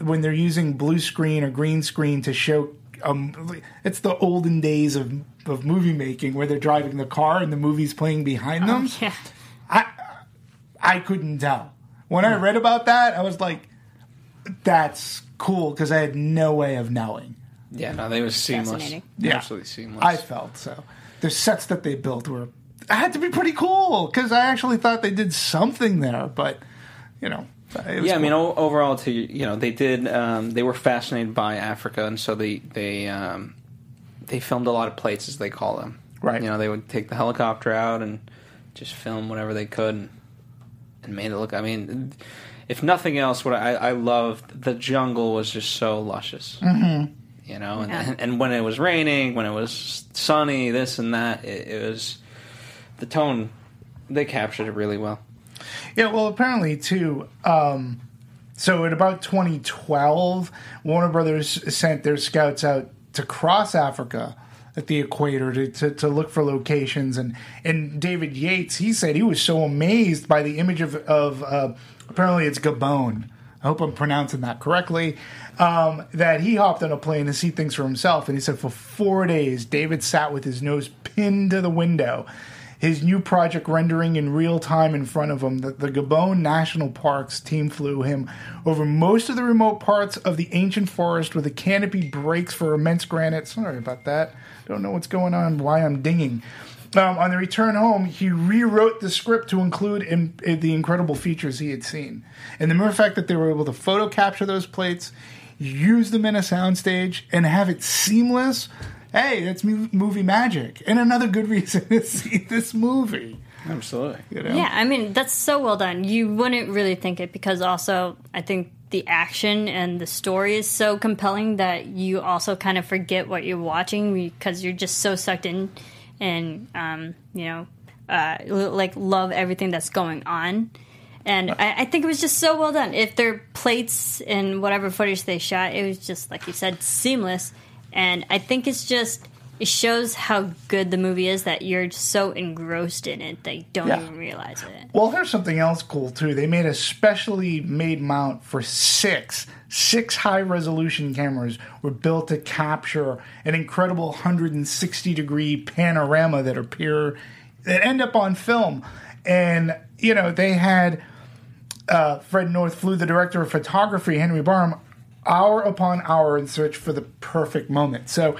when they're using blue screen or green screen to show. Um, it's the olden days of of movie making where they're driving the car and the movie's playing behind them. Yeah. I couldn't tell. When I read about that, I was like, "That's cool," because I had no way of knowing. yeah, no, they were seamless. Fascinating. Yeah. Absolutely seamless. I felt so. The sets that they built were I had to be pretty cool because I actually thought they did something there, but you know, it was yeah, I mean, o- overall, to you know, they did. Um, they were fascinated by Africa, and so they they um, they filmed a lot of plates, as they call them. Right. You know, they would take the helicopter out and just film whatever they could, and, and made it look. I mean, if nothing else, what I, I loved the jungle was just so luscious. Mm-hmm. You know, and, Yeah. and when it was raining, when it was sunny, this and that, it, it was the tone. They captured it really well. Yeah, well, apparently too. Um, so at about 2012, Warner Brothers sent their scouts out to cross Africa at the equator to, to, to look for locations, and and David Yates he said he was so amazed by the image of of uh, apparently it's Gabon. I hope I'm pronouncing that correctly. Um, that he hopped on a plane to see things for himself, and he said for four days David sat with his nose pinned to the window his new project rendering in real time in front of him. The, the Gabon National Parks team flew him over most of the remote parts of the ancient forest where the canopy breaks for immense granite. Sorry about that. Don't know what's going on, why I'm dinging. Um, on the return home, he rewrote the script to include in, in the incredible features he had seen. And the mere fact that they were able to photo capture those plates, use them in a soundstage, and have it seamless hey, that's movie magic, and another good reason to see this movie. Absolutely. You know? Yeah, I mean that's so well done. You wouldn't really think it because also I think the action and the story is so compelling that you also kind of forget what you're watching because you're just so sucked in and um, you know uh, like love everything that's going on. And I, I think it was just so well done. If their plates and whatever footage they shot, it was just like you said, seamless. And I think it's just it shows how good the movie is that you're so engrossed in it that you don't Yeah. even realize it. Well, here's something else cool too. They made a specially made mount for six six high resolution cameras were built to capture an incredible 160 degree panorama that appear that end up on film. And you know they had uh, Fred North flew the director of photography Henry Braham hour upon hour in search for the perfect moment. So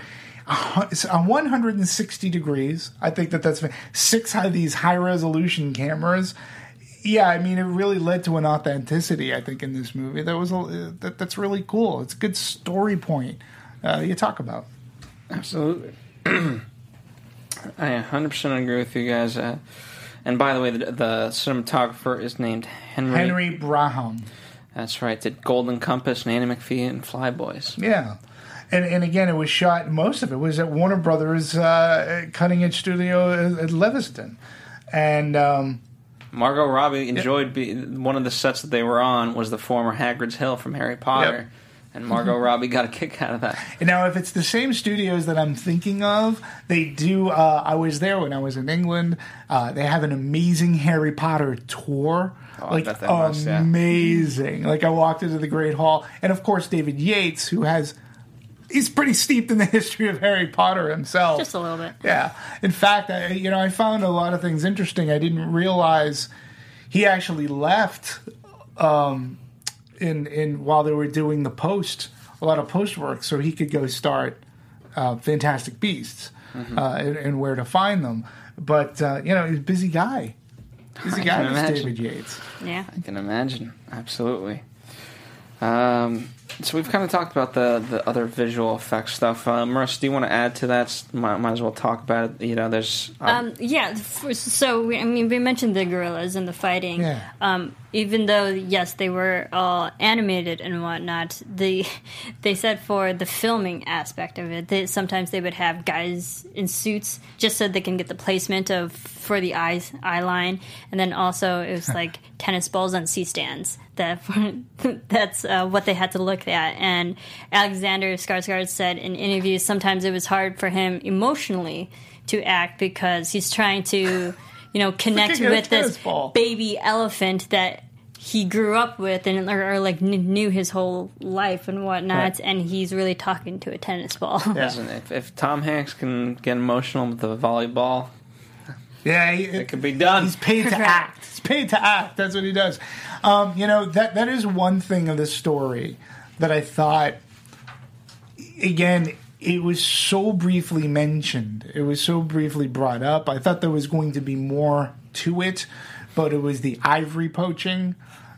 it's on 160 degrees. I think that that's six of these high resolution cameras. Yeah, I mean, it really led to an authenticity. I think in this movie that was a, that, that's really cool. It's a good story point uh, you talk about. Absolutely. I 100% agree with you guys. Uh, and by the way, the, the, cinematographer is named Henry. Henry Braham. That's right. Did Golden Compass, Nanny McPhee, and Flyboys. Yeah. And, and again, it was shot, most of it was at Warner Brothers uh, Cutting Edge Studio at Leavesden. And. Um, Margot Robbie enjoyed be, one of the sets that they were on was the former Hagrid's Hill from Harry Potter. Yep and Margot Robbie got a kick out of that. Now, if it's the same studios that I'm thinking of, they do. Uh, I was there when I was in England. Uh, they have an amazing Harry Potter tour. Oh, like amazing! yeah. Like I walked into the Great Hall, and of course David Yates, who has he's pretty steeped in the history of Harry Potter himself. Just a little bit. Yeah. In fact, I, you know, I found a lot of things interesting. I didn't realize he actually left um, in in while they were doing the post, a lot of post work, so he could go start uh, Fantastic Beasts mm-hmm. uh, and, and, where to find them. But uh, you know, he's a busy guy. Busy guy, David Yates. Yeah, I can imagine. Absolutely. Um, so we've kind of talked about the, the other visual effects stuff. Uh, Marissa, do you want to add to that? Might, might as well talk about it. You know, there's um, um, yeah. So we, I mean, we mentioned the gorillas and the fighting. Yeah. Um, even though yes, they were all animated and whatnot, the they said for the filming aspect of it, they, sometimes they would have guys in suits just so they can get the placement of for the eyes eye line, and then also it was like tennis balls on C stands. That that's uh, what they had to look at. And Alexander Skarsgård said in interviews sometimes it was hard for him emotionally to act because he's trying to you know, connect with this ball. baby elephant that he grew up with and or, or like knew his whole life and whatnot, right. and he's really talking to a tennis ball. Yeah. if, if Tom Hanks can get emotional with the volleyball, yeah, he, it could be done. He's paid to act. He's paid to act. That's what he does. Um, you know that that is one thing of this story that I thought. Again, it was so briefly mentioned. It was so briefly brought up. I thought there was going to be more to it, but it was the ivory poaching.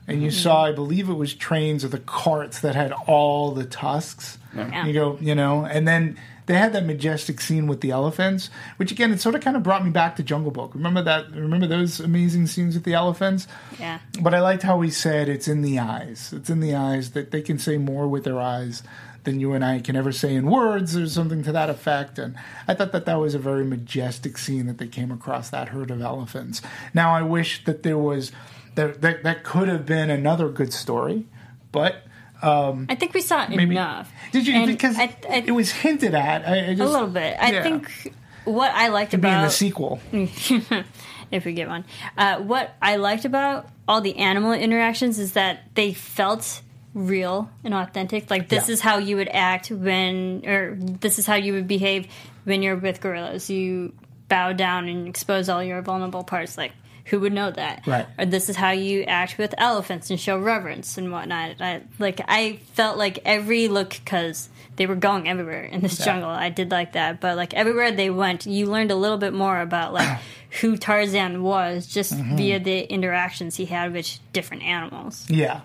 And you mm-hmm. saw, I believe it was trains or the carts that had all the tusks. Yeah. You go, you know, and then they had that majestic scene with the elephants, which again, it sort of kind of brought me back to Jungle Book. Remember that? Remember those amazing scenes with the elephants? Yeah. But I liked how he said it's in the eyes. It's in the eyes that they can say more with their eyes than you and I can ever say in words or something to that effect. And I thought that that was a very majestic scene that they came across that herd of elephants. Now I wish that there was that that, that could have been another good story, but. Um, I think we saw maybe, enough. Did you? And because I, I, it was hinted at. I, just, a little bit. I yeah. think what I liked Could about be in the sequel, if we get one. Uh, what I liked about all the animal interactions is that they felt real and authentic. Like this yeah. is how you would act when, or this is how you would behave when you're with gorillas. You bow down and expose all your vulnerable parts. Like who would know that? Right. Or this is how you act with elephants and show reverence and whatnot. I, like I felt like every look because they were going everywhere in this yeah. jungle. I did like that, but like everywhere they went, you learned a little bit more about like who Tarzan was just mm-hmm. via the interactions he had with different animals. Yeah,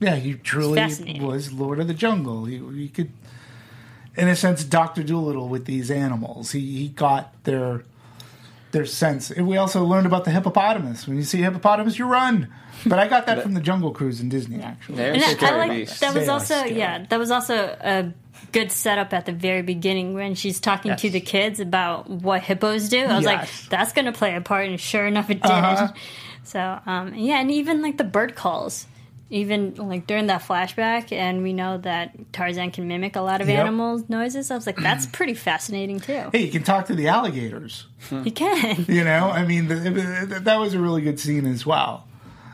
yeah, he truly was Lord of the Jungle. He, he could, in a sense, Doctor Dolittle with these animals. He he got their their sense. We also learned about the hippopotamus. When you see a hippopotamus, you run. But I got that from the Jungle Cruise in Disney, actually. And I, I like, that was also yeah, that was also a good setup at the very beginning when she's talking yes. to the kids about what hippos do. I was yes. like, that's going to play a part, and sure enough, it did. Uh-huh. So um, yeah, and even like the bird calls even like during that flashback, and we know that Tarzan can mimic a lot of yep. animals' noises. I was like, that's pretty fascinating too. Hey, you can talk to the alligators. he can. You know, I mean, the, the, that was a really good scene as well.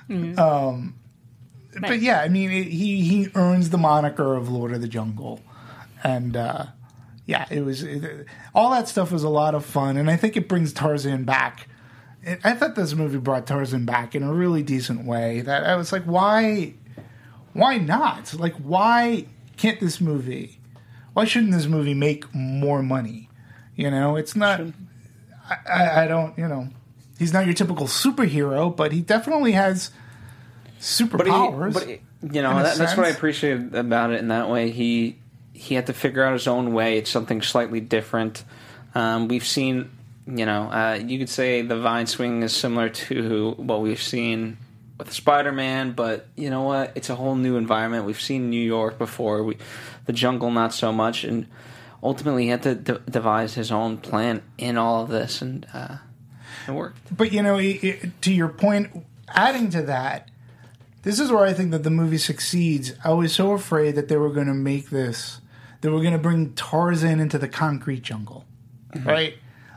Mm-hmm. Um, but, but, yeah, I mean, it, he he earns the moniker of Lord of the Jungle, and uh, yeah, it was it, all that stuff was a lot of fun, and I think it brings Tarzan back I thought this movie brought Tarzan back in a really decent way. That I was like, why, why not? Like, why can't this movie? why shouldn't this movie make more money? You know, it's not. I, I, I don't. You know, he's not your typical superhero, but he definitely has But he, superpowers. but he- you know that, that's what I appreciated about it. In that way, he he had to figure out his own way. It's something slightly different. Um, we've seen, you know, uh, you could say the vine swing is similar to what we've seen with Spider-Man, but you know what? It's a whole new environment. We've seen New York before. We, the jungle, not so much, and ultimately, he had to de- devise his own plan in all of this, and uh, it worked. But you know, it, it- to your point, adding to that, this is where I think that the movie succeeds. I was so afraid that they were going to make this, they were going to bring Tarzan into the concrete jungle, right?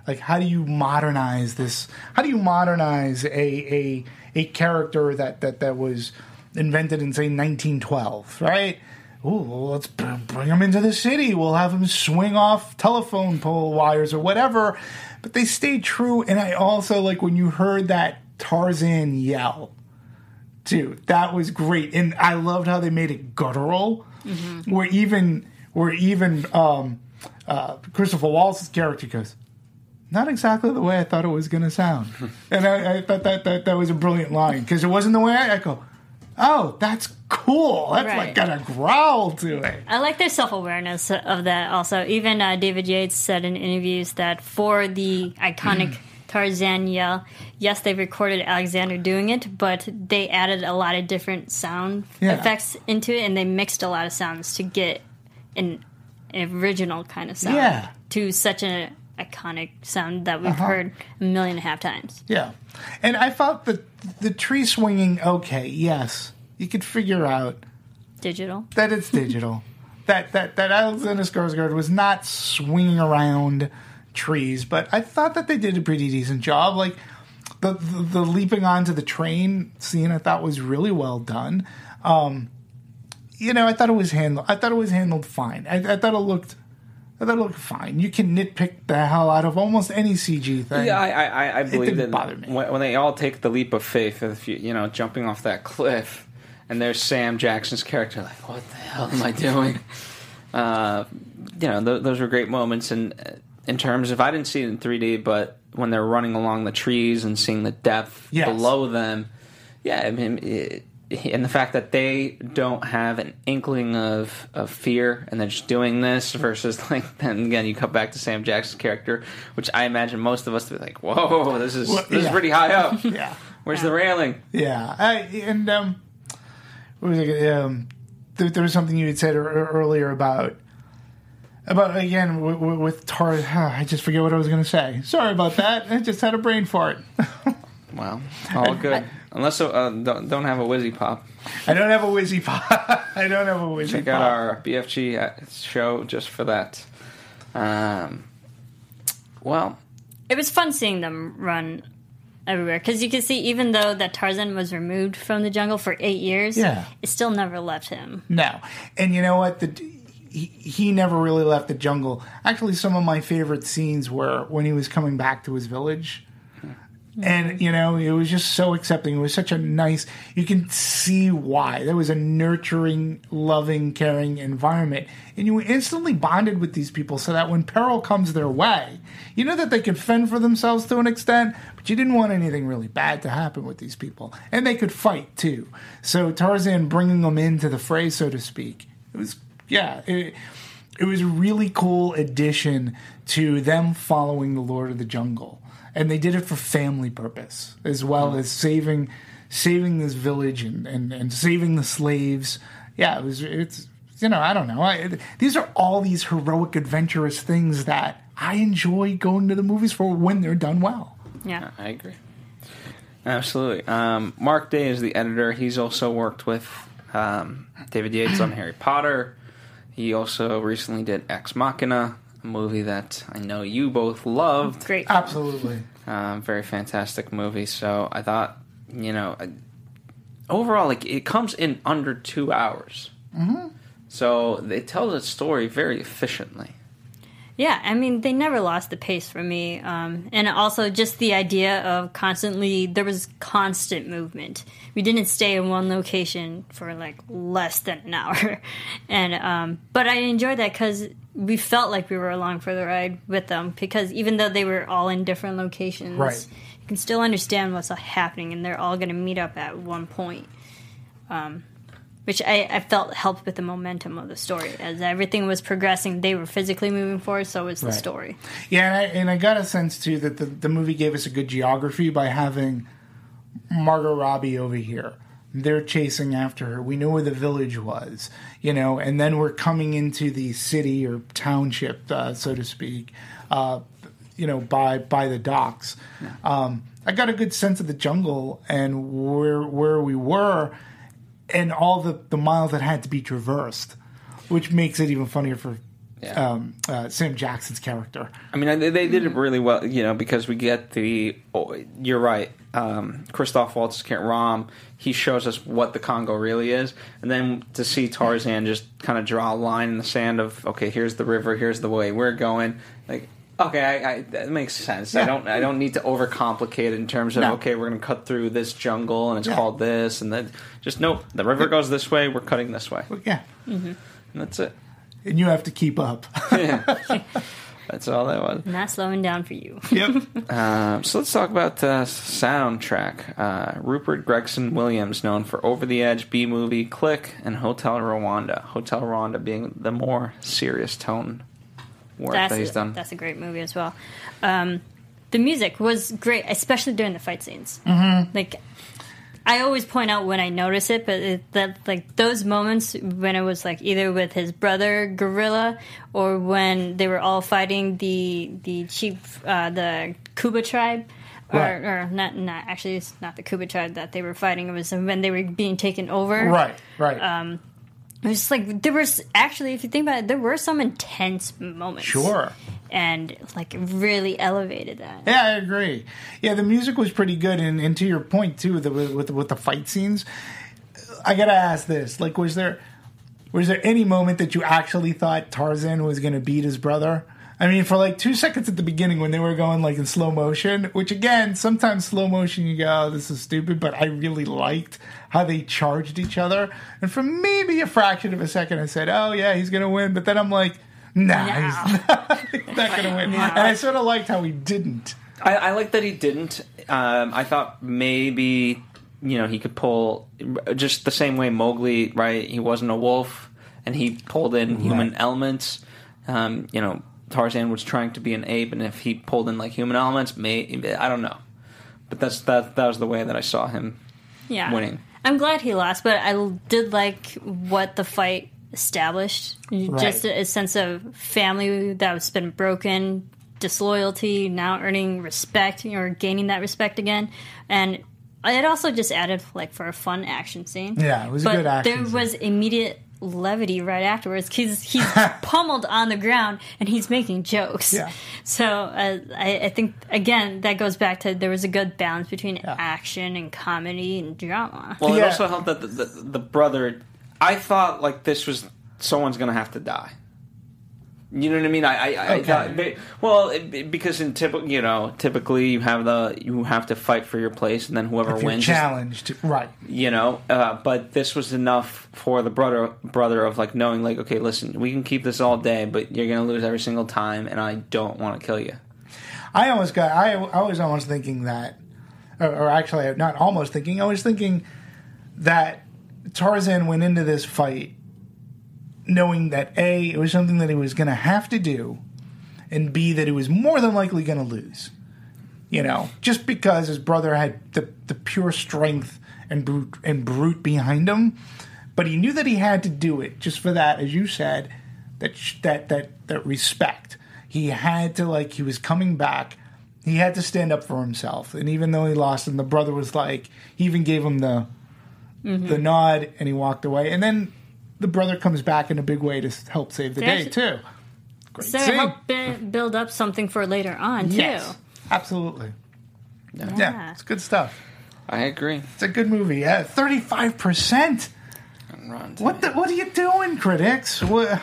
Like, how do you modernize this? How do you modernize a a a character that that that was invented in say 1912, right? Ooh, well, let's bring him into the city. We'll have him swing off telephone pole wires or whatever. But they stayed true. And I also like when you heard that Tarzan yell, too. That was great. And I loved how they made it guttural, where even where even um, uh, Christopher Waltz's character goes, not exactly the way I thought it was going to sound. and I, I thought that, that that was a brilliant line because it wasn't the way I, I go. Oh, that's cool. That's like Right. got a growl to it. I like their self awareness of that also. Even uh, David Yates said in interviews that for the iconic Tarzan yell, yes, they recorded Alexander doing it, but they added a lot of different sound Yeah. effects into it and they mixed a lot of sounds to get an, an original kind of sound Yeah. to such an iconic sound that we've heard a million and a half times. Yeah, and I thought that the tree swinging. Okay, yes, you could figure out Digital. that it's digital. that that that Alexander Skarsgård was not swinging around trees, but I thought that they did a pretty decent job. Like the the, the leaping onto the train scene, I thought was really well done. Um, you know, I thought it was handled. I thought it was handled fine. I, I thought it looked. It looked fine. You can nitpick the hell out of almost any CG thing. Yeah, I, I, I- believe didn't that. When, when they all take the leap of faith, if you, you know, jumping off that cliff, and there's Sam Jackson's character, like, what the hell am I doing? uh, you know, th- those were great moments. And in terms of, I didn't see it in 3D, but when they're running along the trees and seeing the depth Yes. below them, yeah, I mean, it, and the fact that they don't have an inkling of, of fear and they're just doing this versus like then again you come back to Sam Jackson's character, which I imagine most of us would be like, whoa, this is Well, this is pretty high up. yeah. Where's the railing? Yeah, I, and um, what was it? Um, there, there was something you had said ear- earlier about about again with, with Tar. I just forget what I was going to say. Sorry about that. I just had a brain fart. Well, all good. Unless uh, don't, don't have a Wizzy Pop. I don't have a whizzy pop. I don't have a whizzy Check pop. out our BFG uh, show just for that. Um, well, It was fun seeing them run everywhere because you can see even though that Tarzan was removed from the jungle for eight years, Yeah. it still never left him. No, and you know what? The he, he never really left the jungle. Actually, some of my favorite scenes were when he was coming back to his village. And you know, it was just so accepting. It was such a nice. You can see why there was a nurturing, loving, caring environment, and you instantly bonded with these people. So that when peril comes their way, you know that they could fend for themselves to an extent, but you didn't want anything really bad to happen with these people, and they could fight too. So Tarzan bringing them into the fray, so to speak, it was yeah. It, it was a really cool addition to them following the Lord of the Jungle, and they did it for family purpose as well as saving saving this village and, and, and saving the slaves. Yeah, it was. It's you know I don't know. I, these are all these heroic, adventurous things that I enjoy going to the movies for when they're done well. Yeah. I agree. Absolutely. Um, Mark Day is the editor. He's also worked with um, David Yates on Harry Potter. He also recently did Ex Machina, a movie that I know you both loved. Great. Absolutely. Um, very fantastic movie. So I thought, you know, I- overall, like it comes in under two hours. Mm-hmm. So it tells its story very efficiently. Yeah, I mean, they never lost the pace for me. Um, and also just the idea of constantly, there was constant movement. We didn't stay in one location for like less than an hour. And, um, but I enjoyed that because we felt like we were along for the ride with them because even though they were all in different locations, Right. you can still understand what's happening and they're all going to meet up at one point. Um, which I, I felt helped with the momentum of the story. As everything was progressing, they were physically moving forward, so was the Right. story. Yeah, and I, and I got a sense too that the, the movie gave us a good geography by having Margot Robbie over here. They're chasing after her. We know where the village was, you know, and then we're coming into the city or township, uh, so to speak, uh, you know, by by the docks. Um, I got a good sense of the jungle and where where we were, and all the the miles that had to be traversed, which makes it even funnier for Yeah. um, uh, Sam Jackson's character. I mean, they, they did it really well, you know, because we get the. Oh, you're right. Um, Christoph Waltz Rom. He shows us what the Congo really is, and then to see Tarzan just kind of draw a line in the sand of, okay, here's the river, here's the way we're going. Like, okay, I, I, that makes sense. I don't, I don't need to overcomplicate it in terms of, No. okay, we're going to cut through this jungle, and it's Yeah. called this, and then just nope, the river goes this way, we're cutting this way, Yeah, and that's it. and you have to keep up. That's all that was. Not slowing down for you. yep. Um, so let's talk about uh, soundtrack. Uh, Rupert Gregson Williams, known for Over the Hedge, Bee Movie, Click, and Hotel Rwanda. Hotel Rwanda being the more serious tone work That's that he's a, done. that's a great movie as well. Um, the music was great, especially during the fight scenes. Mm-hmm. Like, I always point out when I notice it, but it, that like those moments when it was like either with his brother Gorilla or when they were all fighting the the chief uh, the Kuba tribe. Or, Right. or not, not actually, it's not the Kuba tribe that they were fighting. It was when they were being taken over. Right. Right. Um, It was like there was actually, if you think about it, there were some intense moments. sure. and like really elevated that. Yeah, I agree. Yeah, the music was pretty good, and, and to your point too, the, with with with the fight scenes, I gotta ask this: like, was there was there any moment that you actually thought Tarzan was gonna beat his brother? I mean, for like two seconds at the beginning when they were going like in slow motion, which again, sometimes slow motion you go, oh, this is stupid, but I really liked how they charged each other. And for maybe a fraction of a second, I said, oh yeah, he's gonna win. But then I'm like, nah, he's not, not gonna win. And I sort of liked how he didn't. I, I like that he didn't. Um, I thought maybe you know he could pull just the same way Mowgli, right? He wasn't a wolf, and he pulled in human Right. elements. Um, you know, Tarzan was trying to be an ape, and if he pulled in like human elements, may I don't know, but that's that that was the way that I saw him Yeah, winning. I'm glad he lost, but I did like what the fight established. Just a, a sense of family that was been broken, disloyalty, now earning respect or gaining that respect again, and it also just added like for a fun action scene. Yeah, it was a but good action There scene. was immediate levity right afterwards. He's he's pummeled on the ground and he's making jokes. Yeah. So uh, I, I think again that goes back to there was a good balance between action and comedy and drama. Well, it also helped that the, the, the brother. I thought like this was someone's going to have to die. You know what I mean? I, I, I thought well it, because in typical, you know, typically you have the you have to fight for your place, and then whoever wins, is- challenged, right? you know. Uh, but this was enough for the brother brother of like knowing like, okay, listen, we can keep this all day, but you're going to lose every single time, and I don't want to kill you. I almost got. I, I was almost thinking that, or, or actually, not almost thinking. I was thinking that Tarzan went into this fight knowing that a it was something that he was going to have to do, and b that he was more than likely going to lose. You know, just because his brother had the the pure strength and brute and brute behind him, but he knew that he had to do it just for that, as you said, that sh- that that that respect. He had to like he was coming back. He had to stand up for himself, and even though he lost, and the brother was like, he even gave him the mm-hmm. the nod, and he walked away. And then the brother comes back in a big way to help save the They day too. Great So scene. it helped build up something for later on too. Yes, absolutely. Yeah. it's good stuff. I agree. It's a good movie. Yeah, thirty-five percent. What the, What are you doing, critics? What,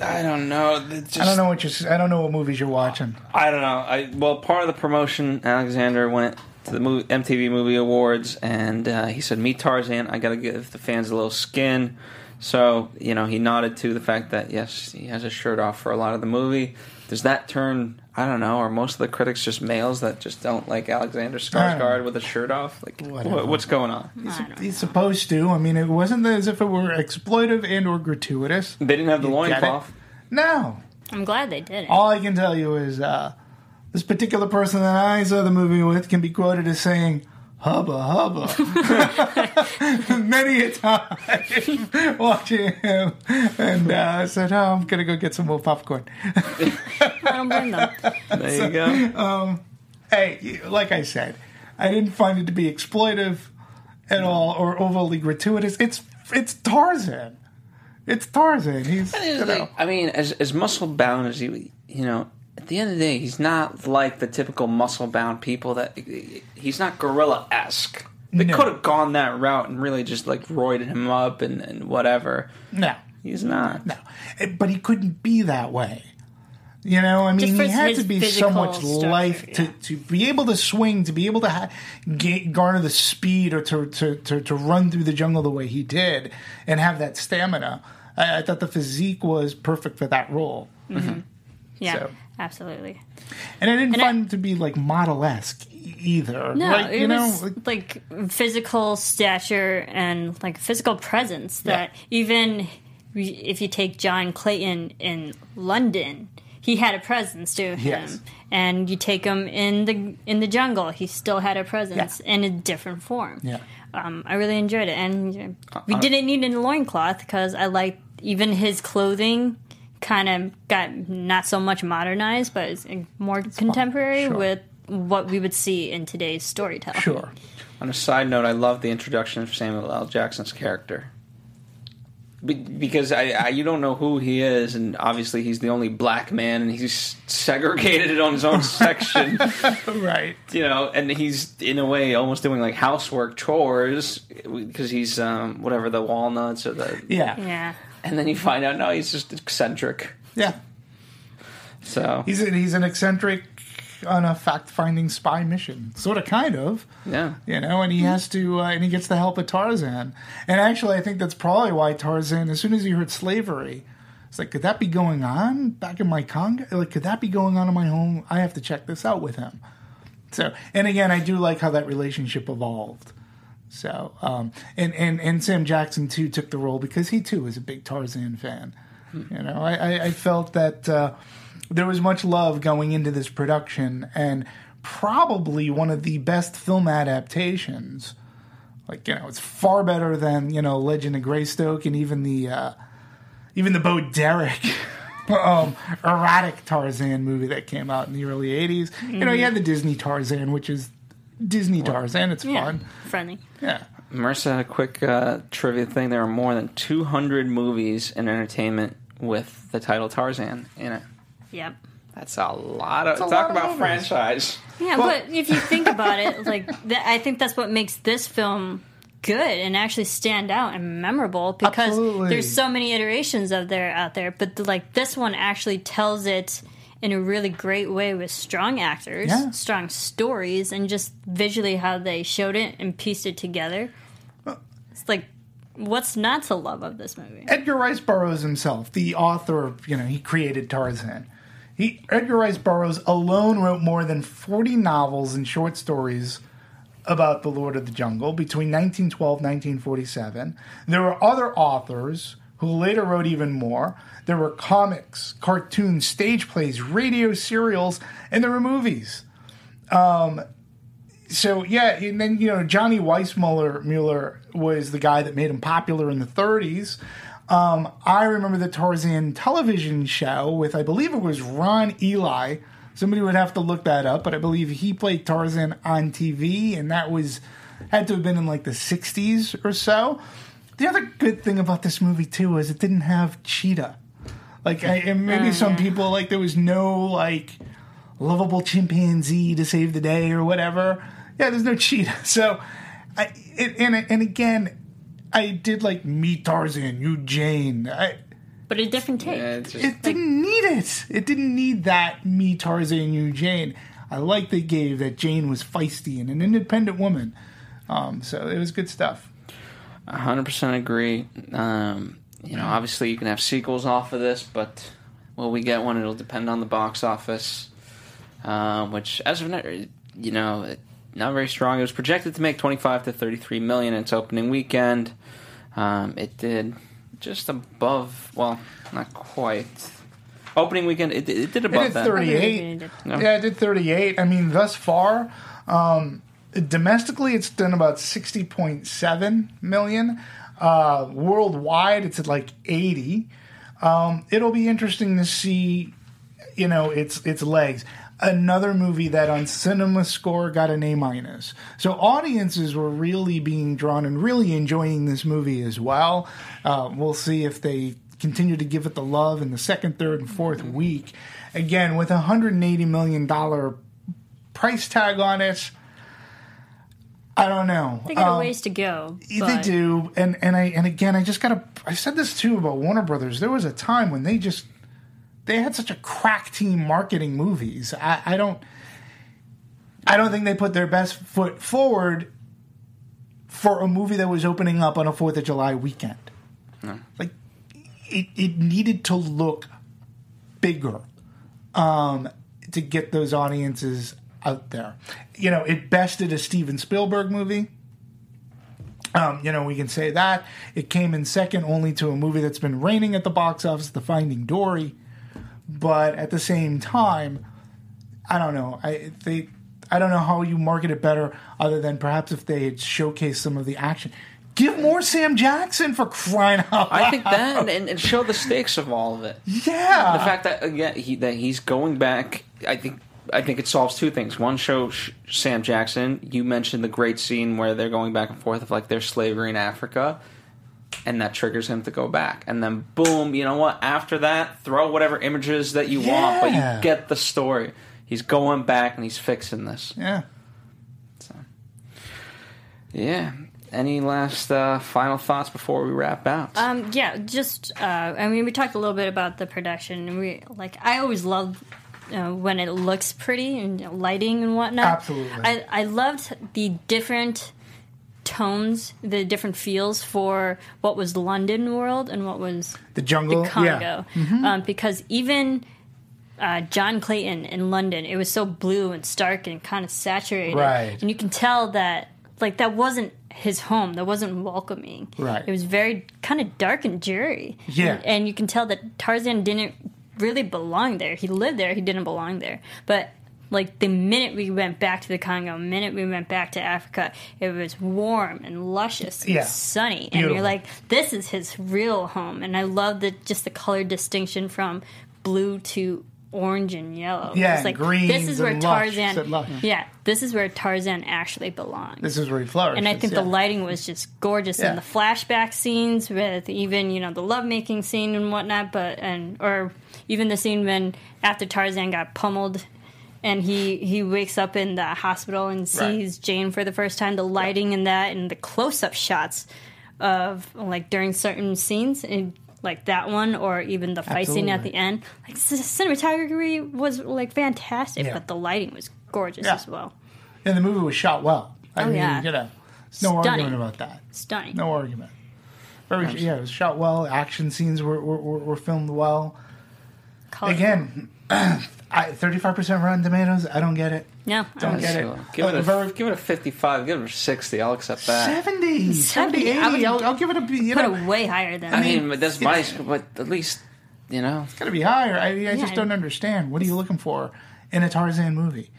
I don't know. Just, I don't know what you. I don't know what movies you're watching. I don't know. I well, part of the promotion, Alexander went to the movie, MTV Movie Awards, and uh, he said, "Meet Tarzan. I got to give the fans a little skin." So you know, he nodded to the fact that yes, he has his shirt off for a lot of the movie. Does that turn? I don't know. Are most of the critics just males that just don't like Alexander Skarsgård with a shirt off? Like, Whatever. what, what's going on? I don't He's supposed to. I mean, it wasn't as if it were exploitive and or gratuitous. They didn't have the You get loincloth. No. I'm glad they did it. All I can tell you is uh, this particular person that I saw the movie with can be quoted as saying, hubba hubba. Many a time watching him. And uh, I said, oh, I'm going to go get some more popcorn. I don't blame them. There you go. hey, like I said, I didn't find it to be exploitive at all or overly gratuitous. It's it's Tarzan. It's Tarzan. He's you know, like- I mean, as as muscle bound as he, you know, at the end of the day, he's not like the typical muscle bound people that he's not gorilla esque. They No. could have gone that route and really just like roided him up and, and whatever. no, He's not. no. Eh, But he couldn't be that way. You know, I mean, he had to be so much structure, life to, yeah. to be able to swing, to be able to ha- ga- garner the speed or to, to, to, to run through the jungle the way he did and have that stamina. I, I thought the physique was perfect for that role. Yeah, So. Absolutely. And I didn't And I- find him to be like model esque either. No, like, it you know, was like- like, physical stature and like physical presence that even if you take John Clayton in London, he had a presence to him. Yes. And you take him in the in the jungle, he still had a presence in a different form. Yeah. Um, I really enjoyed it, and we didn't need a loincloth because I liked even his clothing. Kind of got not so much modernized, but it's more contemporary Sure. with what we would see in today's storytelling. sure. On a side note, I love the introduction of Samuel L. Jackson's character. Be- because I, I, you don't know who he is, and obviously he's the only black man, and he's segregated it on his own section. Right. you know, and he's in a way almost doing like housework chores because he's um, whatever the walnuts or the, Yeah. Yeah. And then you find out no, he's just eccentric. Yeah. So He's a, he's an eccentric on a fact finding spy mission, sort of, kind of. yeah, You know, and he has to, uh, and he gets the help of Tarzan. And actually, I think that's probably why Tarzan, as soon as he heard slavery, it's like, could that be going on back in my Congo? Like, could that be going on in my home? I have to check this out with him. So, and again, I do like how that relationship evolved. So, um, and, and, and Sam Jackson too took the role because he too was a big Tarzan fan. You know, I, I, I felt that uh, there was much love going into this production and probably one of the best film adaptations. Like, you know, it's far better than, you know, Legend of Greystoke and even the, uh, even the Bo Derek um, erratic Tarzan movie that came out in the early 80s. You know, you had the Disney Tarzan, which is Disney Tarzan. It's Yeah. fun. Friendly. Yeah. Marissa had a quick uh, trivia thing. There are more than 200 movies in entertainment with the title Tarzan in it. Yep. That's a lot of a talk lot about movies. franchise. Yeah, but if you think about it, like th- I think that's what makes this film good and actually stand out and memorable because Absolutely. there's so many iterations of there out there, but like this one actually tells it in a really great way with strong actors, Yeah. strong stories, and just visually how they showed it and pieced it together. It's like what's not to love of this movie? Edgar Rice Burroughs himself, the author of, you know, he created Tarzan. He, Edgar Rice Burroughs alone wrote more than 40 novels and short stories about the Lord of the Jungle between 1912 1947. There were other authors who later wrote even more. There were comics, cartoons, stage plays, radio serials, and there were movies. so yeah, and then you know Johnny Weissmuller Mueller was the guy that made him popular in the 30s. Um, I remember the Tarzan television show with I believe it was Ron Ely. Somebody would have to look that up, but I believe he played Tarzan on TV, and that was had to have been in like the 60s or so. The other good thing about this movie too is it didn't have Cheetah. Like, I, and maybe Oh, some yeah. people like there was no like lovable chimpanzee to save the day or whatever. Yeah, there's no cheetah. So, I it, and and again, I did like meet Tarzan, you Jane. I, but a different take. Yeah, just, It didn't need it. It didn't need that me Tarzan, you Jane. I like they gave that Jane was feisty and an independent woman. Um, so it was good stuff. 100% agree. Um, you know, obviously you can have sequels off of this, but will we get one? It'll depend on the box office, um, which as of now, you know, not very strong. It was projected to make 25 to 33 million in its opening weekend. Um, it did just above, well, not quite. Opening weekend, it, it did It above did that. 38. No. Yeah, it did 38. I mean, thus far, um, domestically, it's done about 60.7 million. Uh, worldwide, it's at like 80. Um, it'll be interesting to see, you know, its its legs. Another movie that on Cinema Score got an A minus. So audiences were really being drawn and really enjoying this movie as well. Uh, we'll see if they continue to give it the love in the second, third, and fourth week. Again, with a hundred and eighty million dollar price tag on it. I don't know. They got Um, a ways to go. they do, and and I and again, I just gotta. I said this too about Warner Brothers. There was a time when they just they had such a crack team marketing movies. I, I don't. I don't think they put their best foot forward for a movie that was opening up on a Fourth of July weekend. Like it, it needed to look bigger um, to get those audiences out there. You know, it bested a Steven Spielberg movie. Um, you know, we can say that it came in second only to a movie that's been reigning at the box office, The Finding Dory. But at the same time, I don't know. I they I don't know how you market it better other than perhaps if they had showcased some of the action. Give more Sam Jackson for crying out loud. I think that and, and show the stakes of all of it. Yeah. the fact that again he that he's going back, I think I think it solves two things. One, show Sh- Sam Jackson. You mentioned the great scene where they're going back and forth of like their slavery in Africa, and that triggers him to go back. And then boom, you know what? After that, throw whatever images that you want, but you get the story. He's going back and he's fixing this. yeah. So, Yeah. Any last uh, final thoughts before we wrap out? Um, yeah, just uh, I mean, we talked a little bit about the production. and We like I always love uh, when it looks pretty and lighting and whatnot. Absolutely. I I loved the different tones, the different feels for what was London world and what was The jungle. the Congo, Yeah. Mm-hmm. um, because even. Uh, John Clayton in London, it was so blue and stark and kind of saturated, Right. and you can tell that like that wasn't his home. That wasn't welcoming. Right. It was very kind of dark and dreary. Yeah. And, and you can tell that Tarzan didn't really belong there. He lived there. He didn't belong there. But like the minute we went back to the Congo, the minute we went back to Africa, it was warm and luscious and Yeah. sunny. And you're like, this is his real home. And I love the just the color distinction from blue to orange and yellow. Yeah, It's like greens this is where. Tarzan lush. Yeah, this is where Tarzan actually belongs. This is where he flourishes. And I think yeah. the lighting was just gorgeous Yeah. in the flashback scenes with even, you know, the lovemaking scene and whatnot, but and or even the scene when after Tarzan got pummeled and he he wakes up in the hospital and sees Jane for the first time, the lighting in that and the close up shots of like during certain scenes and like that one or even the fight scene at the end. Like c- cinematography was like fantastic, Yeah. but the lighting was gorgeous Yeah. as well. And the movie was shot well. I Oh, mean, yeah. you know, no Stunning. argument about that. Stunning. No argument. Very, yeah, it was shot well. Action scenes were, were, were, were filmed well. Colorful. Again, 35% Rotten Tomatoes, I don't get it. No, Don't I get it. So, give it a very- give it a fifty five. Give it a sixty. I'll accept that. 70, 70, 70, 80. I would I'll, I'll give it a B. You put know, it way higher than I that. mean, but that's my. But at least you know. It's got to be higher. I, I just Yeah. don't understand. What are you looking for in a Tarzan movie?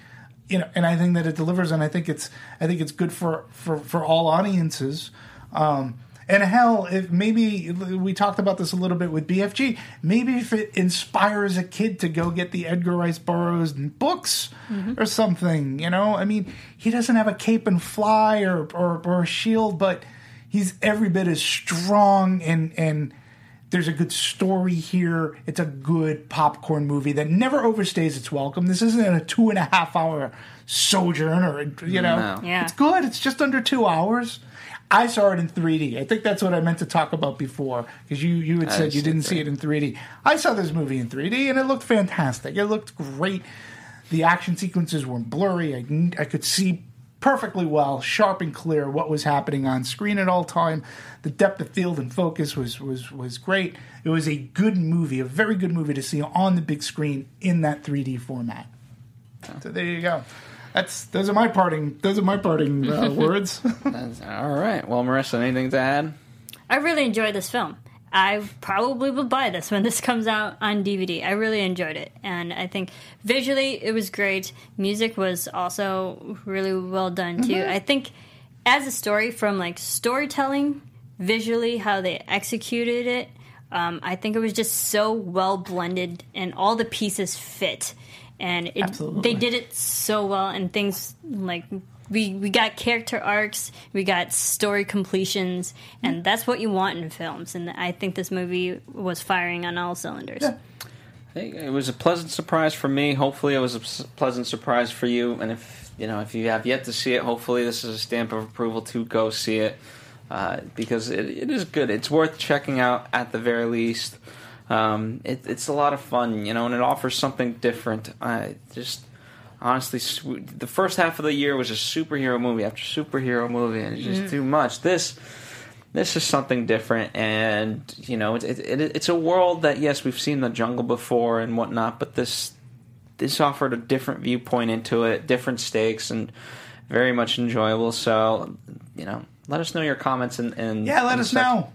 You know, and I think that it delivers, and I think it's I think it's good for for for all audiences. Um, and hell, if maybe we talked about this a little bit with BFG, maybe if it inspires a kid to go get the Edgar Rice Burroughs books or something, you know, I mean, he doesn't have a cape and fly or or, or a shield, but he's every bit as strong and and there's a good story here. It's a good popcorn movie that never overstays its welcome. This isn't a two and a half hour sojourn or you know, No. Yeah. it's good. It's just under two hours. I saw it in 3D. I think that's what I meant to talk about before because you you had I said you didn't see it in 3D. I saw this movie in 3D and it looked fantastic. It looked great. The action sequences were blurry. I, I could see perfectly well, sharp and clear, what was happening on screen at all time. The depth of field and focus was was was great. It was a good movie, a very good movie to see on the big screen in that 3D format. So there you go. That's those are my parting those are my parting uh, words. All right. Well, Marissa, anything to add? I really enjoyed this film. I probably will buy this when this comes out on DVD. I really enjoyed it, and I think visually it was great. Music was also really well done too. I think as a story from like storytelling, visually how they executed it, um, I think it was just so well blended, and all the pieces fit, and it, they did it so well, and things like we we got character arcs, we got story completions, and that's what you want in films. And I think this movie was firing on all cylinders. Yeah. It was a pleasant surprise for me. Hopefully, it was a pleasant surprise for you. And if you know, if you have yet to see it, hopefully this is a stamp of approval to go see it uh, because it, it is good. It's worth checking out at the very least. Um, it, it's a lot of fun, you know, and it offers something different. I just honestly, the first half of the year was a superhero movie after superhero movie, and it's just too much. This this is something different and you know it, it, it, it's a world that yes we've seen the jungle before and whatnot but this this offered a different viewpoint into it different stakes and very much enjoyable so you know let us know your comments and, and yeah, let us know.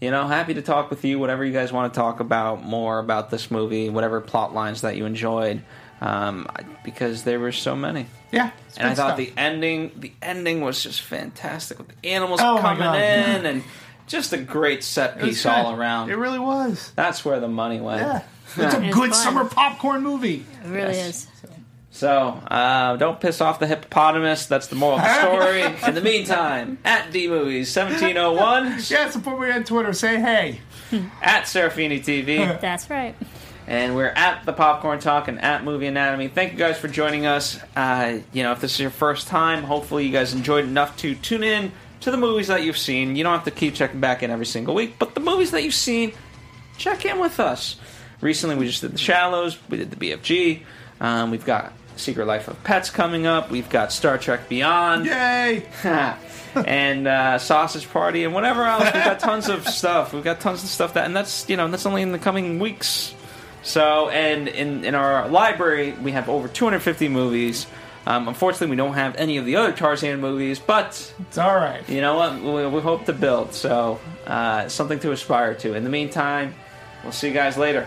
You know happy to talk with you whatever you guys want to talk about more about this movie whatever plot lines that you enjoyed um, because there were so many Yeah, it's and I thought stuff. the ending, the ending was just fantastic with the animals Oh coming God. in and just a great set piece all around. It really was. That's where the money went. Yeah, it's a It's good fun. summer popcorn movie. It really Yes. is. So uh, don't piss off the hippopotamus. That's the moral of the story. In the meantime, at D Movies seventeen oh one, Yeah, support me on Twitter. Say hey. at Serafini TV, That's right. and we're at the Popcorn Talk and at Movie Anatomy. Thank you guys for joining us. Uh, you know, if this is your first time, hopefully you guys enjoyed enough to tune in to the movies that you've seen. You don't have to keep checking back in every single week, but the movies that you've seen, check in with us. Recently, we just did The Shallows, we did the BFG, um, we've got Secret Life of Pets coming up, we've got Star Trek Beyond, Yay! and uh, Sausage Party, and whatever else. We've got tons of stuff. We've got tons of stuff that, and that's you know that's only in the coming weeks. So, and in in our library, we have over 250 movies. Um, unfortunately, we don't have any of the other Tarzan movies, but It's all right. you know what? We, we hope to build. So, uh, something to aspire to. In the meantime, we'll see you guys later.